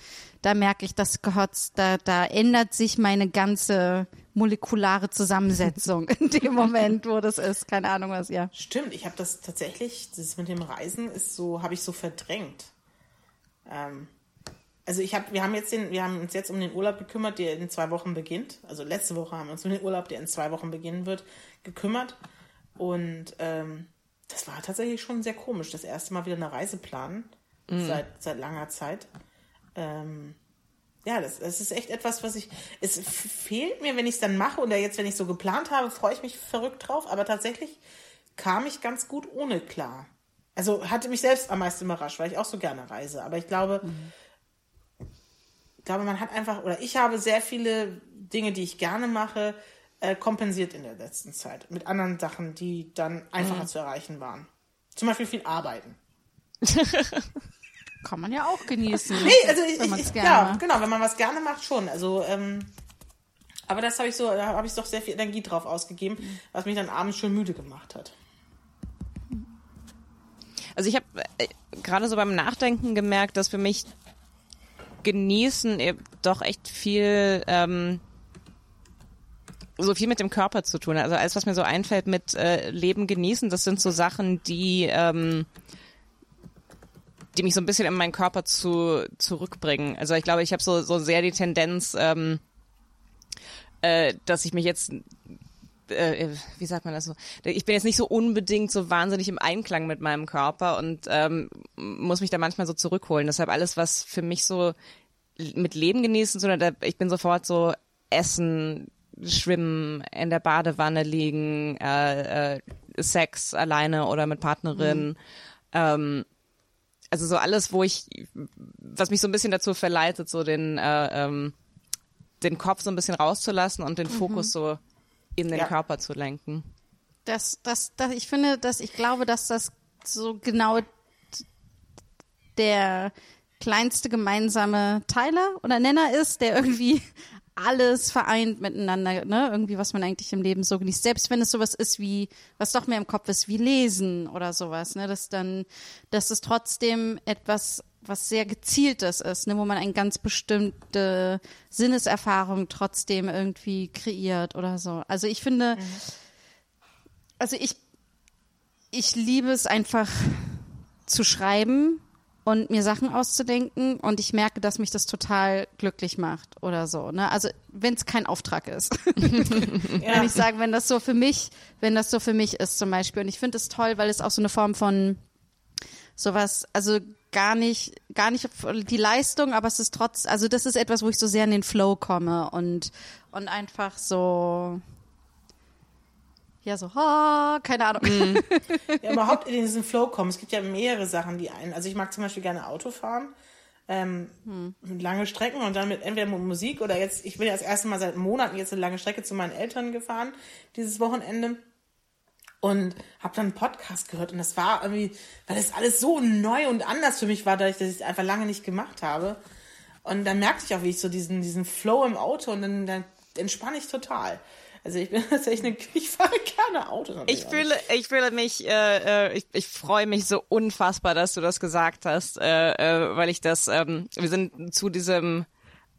da merke ich, das gehört, da, da ändert sich meine ganze molekulare Zusammensetzung in dem <laughs> Moment, wo das ist. Keine Ahnung was, ja. Stimmt, ich habe das tatsächlich, das mit dem Reisen ist so, habe ich so verdrängt. Ähm, also ich habe, wir haben jetzt den, wir haben uns jetzt um den Urlaub gekümmert, der in zwei Wochen beginnt. Also letzte Woche haben wir uns um den Urlaub, der in zwei Wochen beginnen wird, gekümmert. Und ähm, das war tatsächlich schon sehr komisch, das erste Mal wieder eine Reise planen seit seit langer Zeit. Ähm, ja, das, das ist echt etwas, was ich. Es fehlt mir, wenn ich es dann mache oder jetzt, wenn ich so geplant habe, freue ich mich verrückt drauf. Aber tatsächlich kam ich ganz gut ohne klar. Also hatte mich selbst am meisten überrascht, weil ich auch so gerne reise. Aber ich glaube, ich glaube, man hat einfach, oder ich habe sehr viele Dinge, die ich gerne mache, äh, kompensiert in der letzten Zeit. Mit anderen Sachen, die dann einfacher zu erreichen waren. Zum Beispiel viel arbeiten. <laughs> Kann man ja auch genießen. Nee, also ich, wenn ich, gerne ja, genau, wenn man was gerne macht, schon. Also, ähm, aber das habe ich so, da habe ich doch sehr viel Energie drauf ausgegeben, was mich dann abends schon müde gemacht hat. Also ich habe äh, gerade so beim Nachdenken gemerkt, dass für mich genießen eben doch echt viel ähm, so viel mit dem Körper zu tun. Also alles, was mir so einfällt mit äh, Leben genießen, das sind so Sachen, die ähm, die mich so ein bisschen in meinen Körper zu zurückbringen. Also ich glaube, ich habe so so sehr die Tendenz, ähm, äh, dass ich mich jetzt äh, wie sagt man das so? Ich bin jetzt nicht so unbedingt so wahnsinnig im Einklang mit meinem Körper und ähm, muss mich da manchmal so zurückholen. Deshalb alles, was für mich so mit Leben genießen, sondern ich bin sofort so Essen, Schwimmen, in der Badewanne liegen, äh, äh, Sex alleine oder mit Partnerin. Ähm, also so alles, wo ich, was mich so ein bisschen dazu verleitet, so den, äh, ähm, den Kopf so ein bisschen rauszulassen und den Fokus so in den Ja. Körper zu lenken. Das, das, das, ich finde, dass ich glaube, dass das so genau der kleinste gemeinsame Teiler oder Nenner ist, der irgendwie alles vereint miteinander, ne? Irgendwie, was man eigentlich im Leben so genießt. Selbst wenn es sowas ist wie, was doch mehr im Kopf ist, wie Lesen oder sowas, ne? Dass dann, dass es trotzdem etwas, was sehr gezieltes ist, ne? Wo man eine ganz bestimmte Sinneserfahrung trotzdem irgendwie kreiert oder so. Also ich finde, also ich, ich liebe es einfach zu schreiben und mir Sachen auszudenken und ich merke, dass mich das total glücklich macht oder so. Ne? Also wenn es kein Auftrag ist. <laughs> Ja. Wenn ich sage, wenn das so für mich, wenn das so für mich ist zum Beispiel. Und ich finde es toll, weil es auch so eine Form von sowas, also gar nicht, gar nicht die Leistung, aber es ist trotz, also das ist etwas, wo ich so sehr in den Flow komme und, und einfach so, ja, so, ha, keine Ahnung. <laughs> ja, überhaupt in diesen Flow kommen. Es gibt ja mehrere Sachen, die einen. Also ich mag zum Beispiel gerne Auto fahren. Ähm, Lange Strecken und dann mit entweder mit Musik oder jetzt, ich bin ja das erste Mal seit Monaten jetzt eine lange Strecke zu meinen Eltern gefahren, dieses Wochenende. und habe dann einen Podcast gehört und das war irgendwie, weil das alles so neu und anders für mich war, dadurch, dass ich es einfach lange nicht gemacht habe. Und dann merkte ich auch, wie ich so diesen, diesen Flow im Auto und dann, dann entspanne ich total. Also ich bin <laughs> tatsächlich eine, ich fahre gerne Auto. Ich fühle, ich fühle mich, äh, äh, ich, ich freue mich so unfassbar, dass du das gesagt hast, äh, äh, weil ich das, ähm, wir sind zu diesem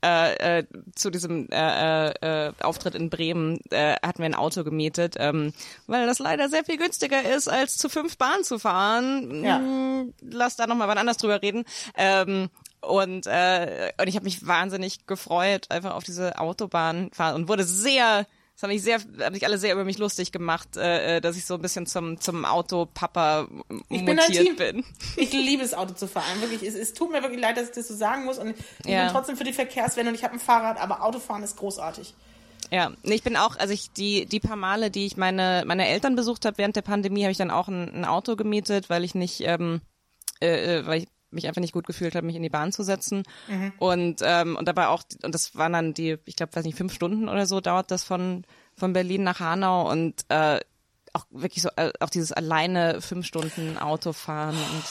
äh, äh, zu diesem äh, äh, Auftritt in Bremen äh, hatten wir ein Auto gemietet, ähm, weil das leider sehr viel günstiger ist, als zu fünf Bahn zu fahren. Ja. Hm, Lass da nochmal wann anders drüber reden. Ähm, und, äh, und ich habe mich wahnsinnig gefreut, einfach auf diese Autobahn fahren und wurde sehr das haben mich sehr, haben sich alle sehr über mich lustig gemacht, äh, äh, dass ich so ein bisschen zum zum Autopapa bin mutiert Team. bin. Ich liebe es, Auto zu fahren. Wirklich, es, es tut mir wirklich leid, dass ich das so sagen muss. Und ich Ja. bin trotzdem für die Verkehrswende und ich habe ein Fahrrad, aber Autofahren ist großartig. Ja, ich bin auch, also ich die die paar Male, die ich meine meine Eltern besucht habe während der Pandemie, habe ich dann auch ein, ein Auto gemietet, weil ich nicht, ähm, äh, äh, weil ich mich einfach nicht gut gefühlt habe, mich in die Bahn zu setzen. Und ähm, und dabei auch, und das waren dann die, ich glaube, weiß nicht, fünf Stunden oder so dauert das von von Berlin nach Hanau und äh, auch wirklich so, äh, auch dieses alleine fünf Stunden Autofahren und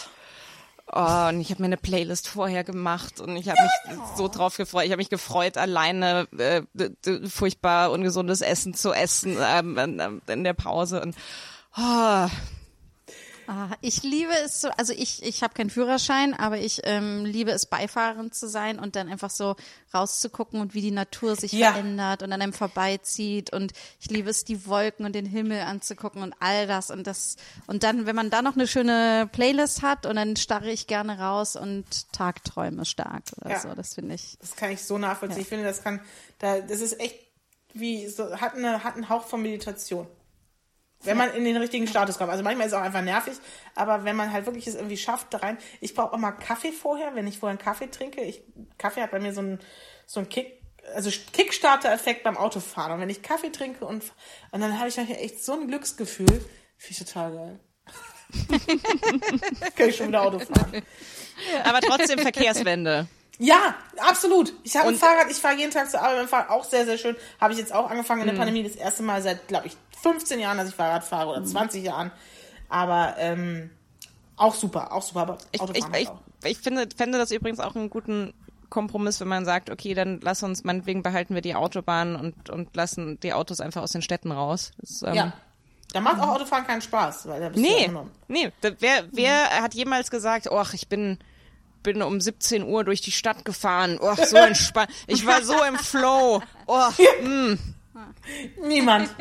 Oh, und ich habe mir eine Playlist vorher gemacht und ich habe mich so drauf gefreut. Ich habe mich gefreut, alleine äh, furchtbar ungesundes Essen zu essen ähm, in der Pause. Und oh, Ah, ich liebe es so, also ich, ich habe keinen Führerschein, aber ich ähm, liebe es, beifahrend zu sein und dann einfach so rauszugucken und wie die Natur sich Ja. verändert und an einem vorbeizieht und ich liebe es, die Wolken und den Himmel anzugucken und all das und das und dann, wenn man da noch eine schöne Playlist hat und dann starre ich gerne raus und Tagträume stark oder Ja. so, das finde ich. Das kann ich so nachvollziehen. Ich finde, das kann, da, das ist echt wie, so, hat, eine, hat einen Hauch von Meditation. Wenn man in den richtigen Status kommt. Also manchmal ist es auch einfach nervig, aber wenn man halt wirklich es irgendwie schafft, da rein. Ich brauche auch mal Kaffee vorher, wenn ich vorher einen Kaffee trinke. Ich, Kaffee hat bei mir so einen, so einen Kick, also Kickstarter-Effekt beim Autofahren. Und wenn ich Kaffee trinke und, und dann habe ich nachher echt so ein Glücksgefühl, finde ich total geil. <laughs> kann ich schon wieder Auto fahren. <laughs> aber trotzdem Verkehrswende. Ja, absolut. Ich habe ein Fahrrad, ich fahre jeden Tag zur Arbeit mit dem Fahrrad, auch sehr, sehr schön. Habe ich jetzt auch angefangen Mhm. in der Pandemie, das erste Mal seit, glaube ich, 15 Jahren, dass ich Fahrrad fahre Mhm. oder 20 Jahren. Aber ähm, auch super, auch super. Aber Ich, ich, ich, ich finde, fände das übrigens auch einen guten Kompromiss, wenn man sagt, okay, dann lass uns, meinetwegen behalten wir die Autobahn und, und lassen die Autos einfach aus den Städten raus. Das, ähm, Ja. Da macht auch Autofahren keinen Spaß, weil da bist du ja Nee, nee. Wer, wer hat jemals gesagt, oh, ich bin, bin um 17 Uhr durch die Stadt gefahren. Oh, so entspannt. Ich war so im Flow. Oh, Niemand.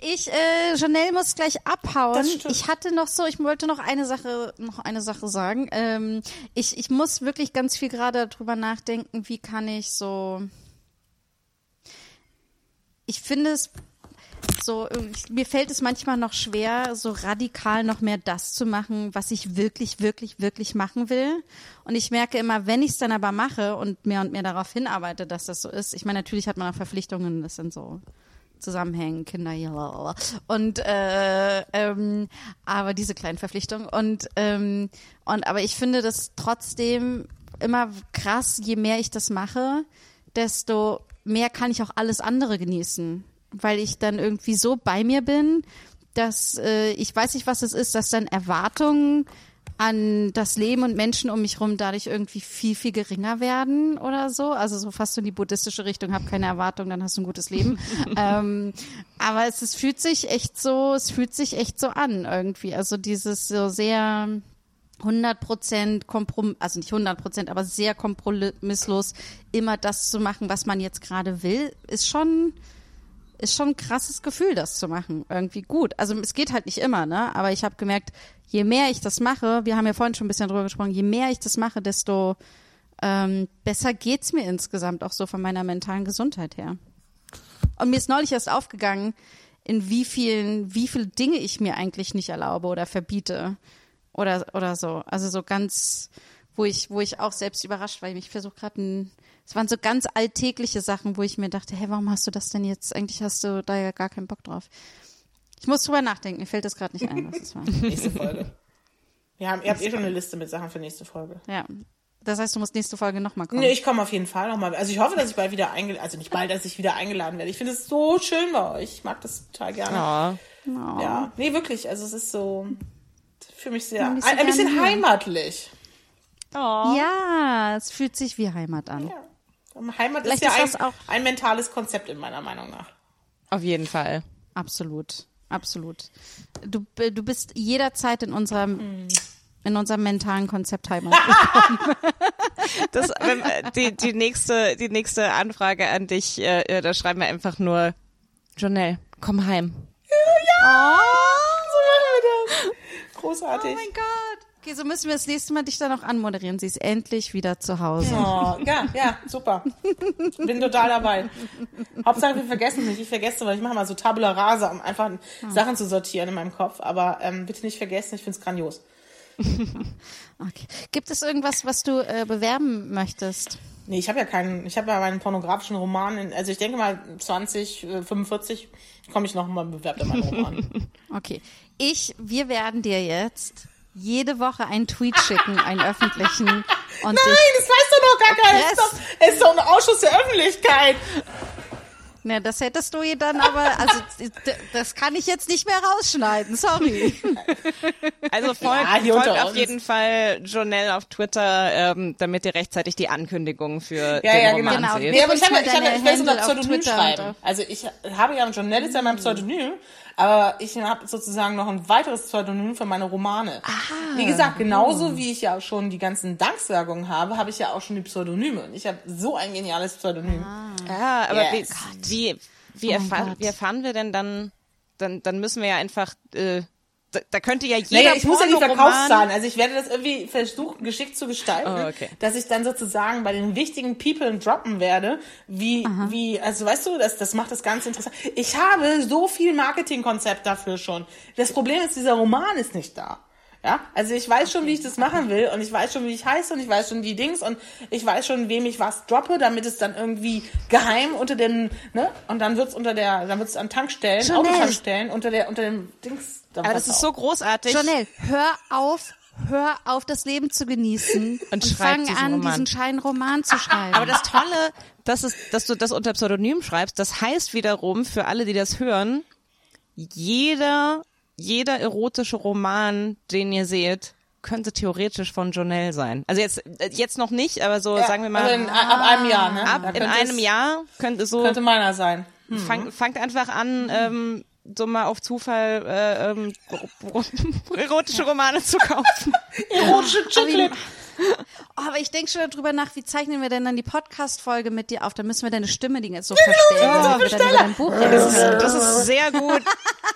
Ich, äh, Janelle muss gleich abhauen. Ich hatte noch so, ich wollte noch eine Sache, noch eine Sache sagen. Ähm, ich, ich muss wirklich ganz viel gerade darüber nachdenken, wie kann ich so. Ich finde es so, ich, mir fällt es manchmal noch schwer, so radikal noch mehr das zu machen, was ich wirklich, wirklich, wirklich machen will. Und ich merke immer, wenn ich es dann aber mache und mehr und mehr darauf hinarbeite, dass das so ist. Ich meine, natürlich hat man auch Verpflichtungen, das sind so Zusammenhängen, Kinder, ja, und äh, ähm, aber diese kleinen Verpflichtungen und ähm, und aber ich finde das trotzdem immer krass, je mehr ich das mache, desto mehr kann ich auch alles andere genießen, weil ich dann irgendwie so bei mir bin, dass äh, ich weiß nicht, was es ist, dass dann Erwartungen an das Leben und Menschen um mich rum dadurch irgendwie viel, viel geringer werden oder so. Also so fast in die buddhistische Richtung, hab keine Erwartung, dann hast du ein gutes Leben. <laughs> ähm, aber es, es fühlt sich echt so, es fühlt sich echt so an irgendwie. Also dieses so sehr 100 Prozent Komprom, also nicht 100 Prozent, aber sehr kompromisslos immer das zu machen, was man jetzt gerade will, ist schon, ist schon ein krasses Gefühl, das zu machen. Irgendwie gut. Also es geht halt nicht immer, ne? Aber ich habe gemerkt, je mehr ich das mache, wir haben ja vorhin schon ein bisschen drüber gesprochen, je mehr ich das mache, desto ähm, besser geht's mir insgesamt auch so von meiner mentalen Gesundheit her. Und mir ist neulich erst aufgegangen, in wie vielen, wie viele Dinge ich mir eigentlich nicht erlaube oder verbiete oder oder so. Also so ganz, wo ich, wo ich auch selbst überrascht war. Ich versuche gerade ein, es waren so ganz alltägliche Sachen, wo ich mir dachte, hey, warum hast du das denn jetzt? Eigentlich hast du da ja gar keinen Bock drauf. Ich muss drüber nachdenken. Mir fällt das gerade nicht ein, was es war. <laughs> Nächste Folge. Wir haben, ihr habt eh schon eine Liste mit Sachen für nächste Folge. Ja. Das heißt, du musst nächste Folge nochmal kommen. Nee, ich komme auf jeden Fall nochmal. Also ich hoffe, dass ich bald wieder eingeladen, also nicht bald, dass ich wieder eingeladen werde. Ich finde es so schön bei euch. Ich mag das total gerne. Ja. Ja, nee, wirklich. Also es ist so, für mich sehr, Ein ein, bisschen ein bisschen gerne. heimatlich. Oh. Ja, es fühlt sich wie Heimat an. Ja. Heimat Vielleicht ist ja ist ein, ein mentales Konzept in meiner Meinung nach. Auf jeden Fall. Absolut, absolut. Du, du bist jederzeit in unserem, in unserem mentalen Konzept Heimat. <laughs> Das, wenn, äh, die, die, nächste, die nächste Anfrage an dich, äh, äh, da schreiben wir einfach nur, Jonelle, komm heim. So machen wir das. Großartig. oh mein Gott. Okay, so müssen wir das nächste Mal dich dann auch anmoderieren. Sie ist endlich wieder zu Hause. Oh, ja, ja, super. Bin total dabei. Hauptsache, wir vergessen nicht. Ich vergesse, weil ich mache mal so Tabula Rasa, um einfach Sachen zu sortieren in meinem Kopf. Aber ähm, bitte nicht vergessen, ich finde es grandios. <laughs> Okay. Gibt es irgendwas, was du äh, bewerben möchtest? Nee, ich habe ja keinen, ich habe ja meinen pornografischen Roman, in, also ich denke mal 20, äh, 45 komme ich noch mal und bewerbe da meinen Roman. <laughs> Okay. Ich, wir werden dir jetzt jede Woche einen Tweet schicken, einen öffentlichen. <laughs> Und Nein, das weiß doch noch gar keiner. Das ist doch, es ist doch ein Ausschuss der Öffentlichkeit. ne, das hättest du ihr dann aber, also das kann ich jetzt nicht mehr rausschneiden, sorry. <laughs> Also folgt, Ja, folgt auf uns. jeden Fall Jonelle auf Twitter, ähm, damit ihr rechtzeitig die Ankündigung für Ja, den ja, Roman genau. Seht. Nee, aber ich, habe, ich, habe, ich werde es unter Handle auf Pseudonym Twitter schreiben. Also ich habe ja, Journal ist ja mein Pseudonym, aber ich habe sozusagen noch ein weiteres Pseudonym für meine Romane. Wie gesagt, genauso wie ich ja schon die ganzen Danksagungen habe, habe ich ja auch schon die Pseudonyme. Und ich habe so ein geniales Pseudonym. Ja, aber Yes. wie, wie, wie, Oh Gott. wie erfahren wir denn dann, dann, dann müssen wir ja einfach, äh, da, da könnte ja jeder Naja, ich muss ja die Verkaufszahlen. Also ich werde das irgendwie versuchen, geschickt zu gestalten, Oh, okay. dass ich dann sozusagen bei den wichtigen People droppen werde, wie, wie, also weißt du, das, das macht das ganz interessant. Ich habe so viel Marketingkonzept dafür schon. Das Problem ist, dieser Roman ist nicht da. Ja, also ich weiß schon, wie ich das machen will und ich weiß schon, wie ich heiße und ich weiß schon die Dings und ich weiß schon, wem ich was droppe, damit es dann irgendwie geheim unter den, ne, und dann wird's unter der, dann wird's an Tankstellen, Chanel. Autotankstellen, unter der, unter dem Dings. Dann Aber das ist so großartig. Jonelle, hör auf, hör auf, das Leben zu genießen <laughs> und, schreib fang diesen an, Roman. diesen Scheinroman zu schreiben. Aber das Tolle, das ist, dass du das unter Pseudonym schreibst, das heißt wiederum für alle, die das hören, jeder, jeder erotische Roman, den ihr seht, könnte theoretisch von Jonelle sein. Also jetzt, jetzt noch nicht, aber so Ja, sagen wir mal, Also in, ab einem Jahr, ne? ab in könnte einem es- Jahr könnte so, Könnte meiner sein. fang, fangt einfach an, ähm, so mal auf Zufall äh, ähm, <laughs> erotische Romane zu kaufen. Erotische Chiclet. <laughs> Oh, aber ich denke schon darüber nach, wie zeichnen wir denn dann die Podcast-Folge mit dir auf? Dann müssen wir deine Stimme die jetzt so verstellen, damit wir dann über dein Buch reden Das ist, das ist sehr gut,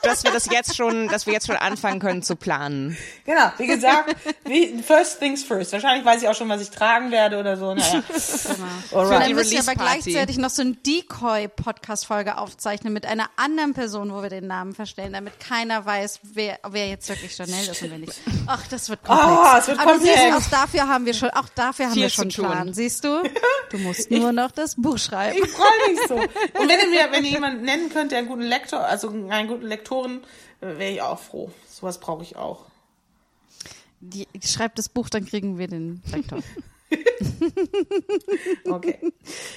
dass wir das jetzt schon, dass wir jetzt schon anfangen können zu planen. Genau, wie gesagt, wie, first things first. Wahrscheinlich weiß ich auch schon, was ich tragen werde oder so. Naja. Dann <laughs> Alright. die müssen wir aber gleichzeitig noch so eine Decoy-Podcast-Folge aufzeichnen mit einer anderen Person, wo wir den Namen verstellen, damit keiner weiß, wer, wer jetzt wirklich Chanel ist und wer nicht. Ach, das wird komplex. Ah, es wird aber komplex. du, auch dafür haben wir schon, auch dafür haben Viel wir schon tun. Plan. Siehst du? <laughs> Du musst nur noch das Buch schreiben. Ich freue mich so. Und wenn ihr mir, wenn <laughs> ihr jemanden nennen könnt, der einen guten Lektor, also einen guten Lektoren, wäre ich auch froh. Sowas brauche ich auch. Die, schreib das Buch, dann kriegen wir den Lektor. <laughs> Okay.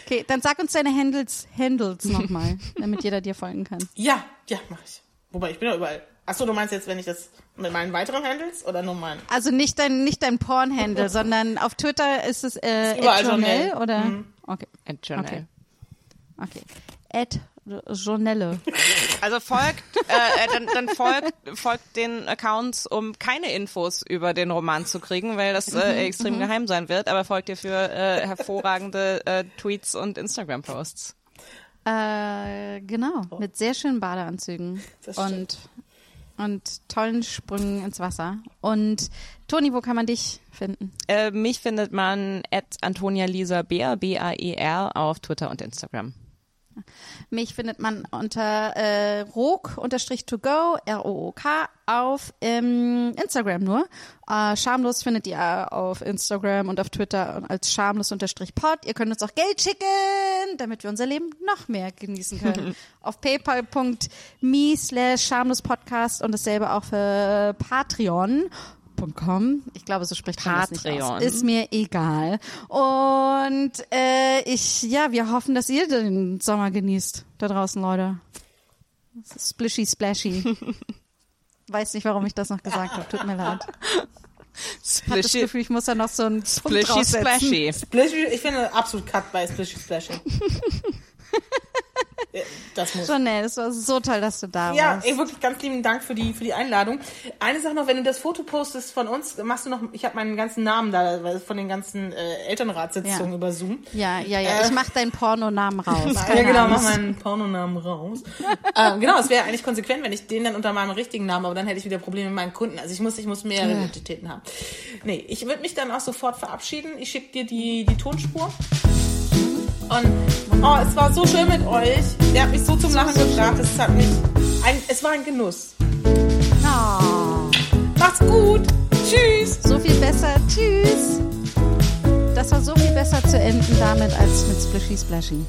Okay, dann sag uns deine Handles, Handles nochmal, damit jeder dir folgen kann. Ja, ja, mache ich. Wobei, ich bin ja überall. Achso, du meinst jetzt, wenn ich das mit meinen weiteren Handles oder nur meinen? Also nicht dein, nicht dein Porn-Handle, <laughs> sondern auf Twitter ist es äh, Ist überall Ed Journelle, Journelle. oder? Mhm. Okay, At Jonelle. okay. Ed Journelle. <laughs> Also folgt, äh, äh, dann, dann folgt, folgt den Accounts, um keine Infos über den Roman zu kriegen, weil das äh, extrem geheim sein wird, aber folgt ihr für äh, hervorragende äh, Tweets und Instagram-Posts. Äh, genau, mit sehr schönen Badeanzügen Das und, und tollen Sprüngen ins Wasser. Und Toni, wo kann man dich finden? Äh, mich findet man at Antonia Lisa Beer, B-A-E-R, auf Twitter und Instagram. Mich findet man unter äh, rok-to-go, R-O-O-K, auf ähm, Instagram nur. Äh, schamlos findet ihr auf Instagram und auf Twitter als schamlos-pod. Ihr könnt uns auch Geld schicken, damit wir unser Leben noch mehr genießen können. <laughs> auf paypal.me slash schamlospodcast und dasselbe auch für Patreon. patreon.com. Ich glaube, so spricht man das nicht Patreon. aus. Ist mir egal. Und äh, ich, ja, wir hoffen, dass ihr den Sommer genießt da draußen, Leute. Splishy Splashy. <laughs> Weiß nicht, warum ich das noch gesagt habe. Tut mir leid. Ich hatte das Splishy, Gefühl, ich muss da noch so Punkt splishy splashy. Splishy, ich finde absolut Cut bei Splishy Splashy. <laughs> Ja, das muss. Chanel, es war so toll, dass du da Ja, warst. ey, wirklich ganz lieben Dank für die, für die Einladung. Eine Sache noch, wenn du das Foto postest von uns, machst du noch, ich habe meinen ganzen Namen da, von den ganzen äh, Elternratssitzungen Ja. über Zoom. Ja, ja, ja. Ich mach deinen Pornonamen <laughs> raus. ja, genau, mach meinen Pornonamen raus. <laughs> ähm, genau, es wäre eigentlich konsequent, wenn ich den dann unter meinem richtigen Namen, aber dann hätte ich wieder Probleme mit meinen Kunden. Also ich muss, ich muss mehrere Identitäten haben. Nee, ich würde mich dann auch sofort verabschieden. Ich schicke dir die, die Tonspur. Und oh, es war so schön mit euch. Ihr habt mich so zum Lachen gebracht. Es hat mich, ein, es war ein Genuss. Oh, Macht's gut. Tschüss. so viel besser. Tschüss. Das war so viel besser zu enden damit als mit Splishy Splashy.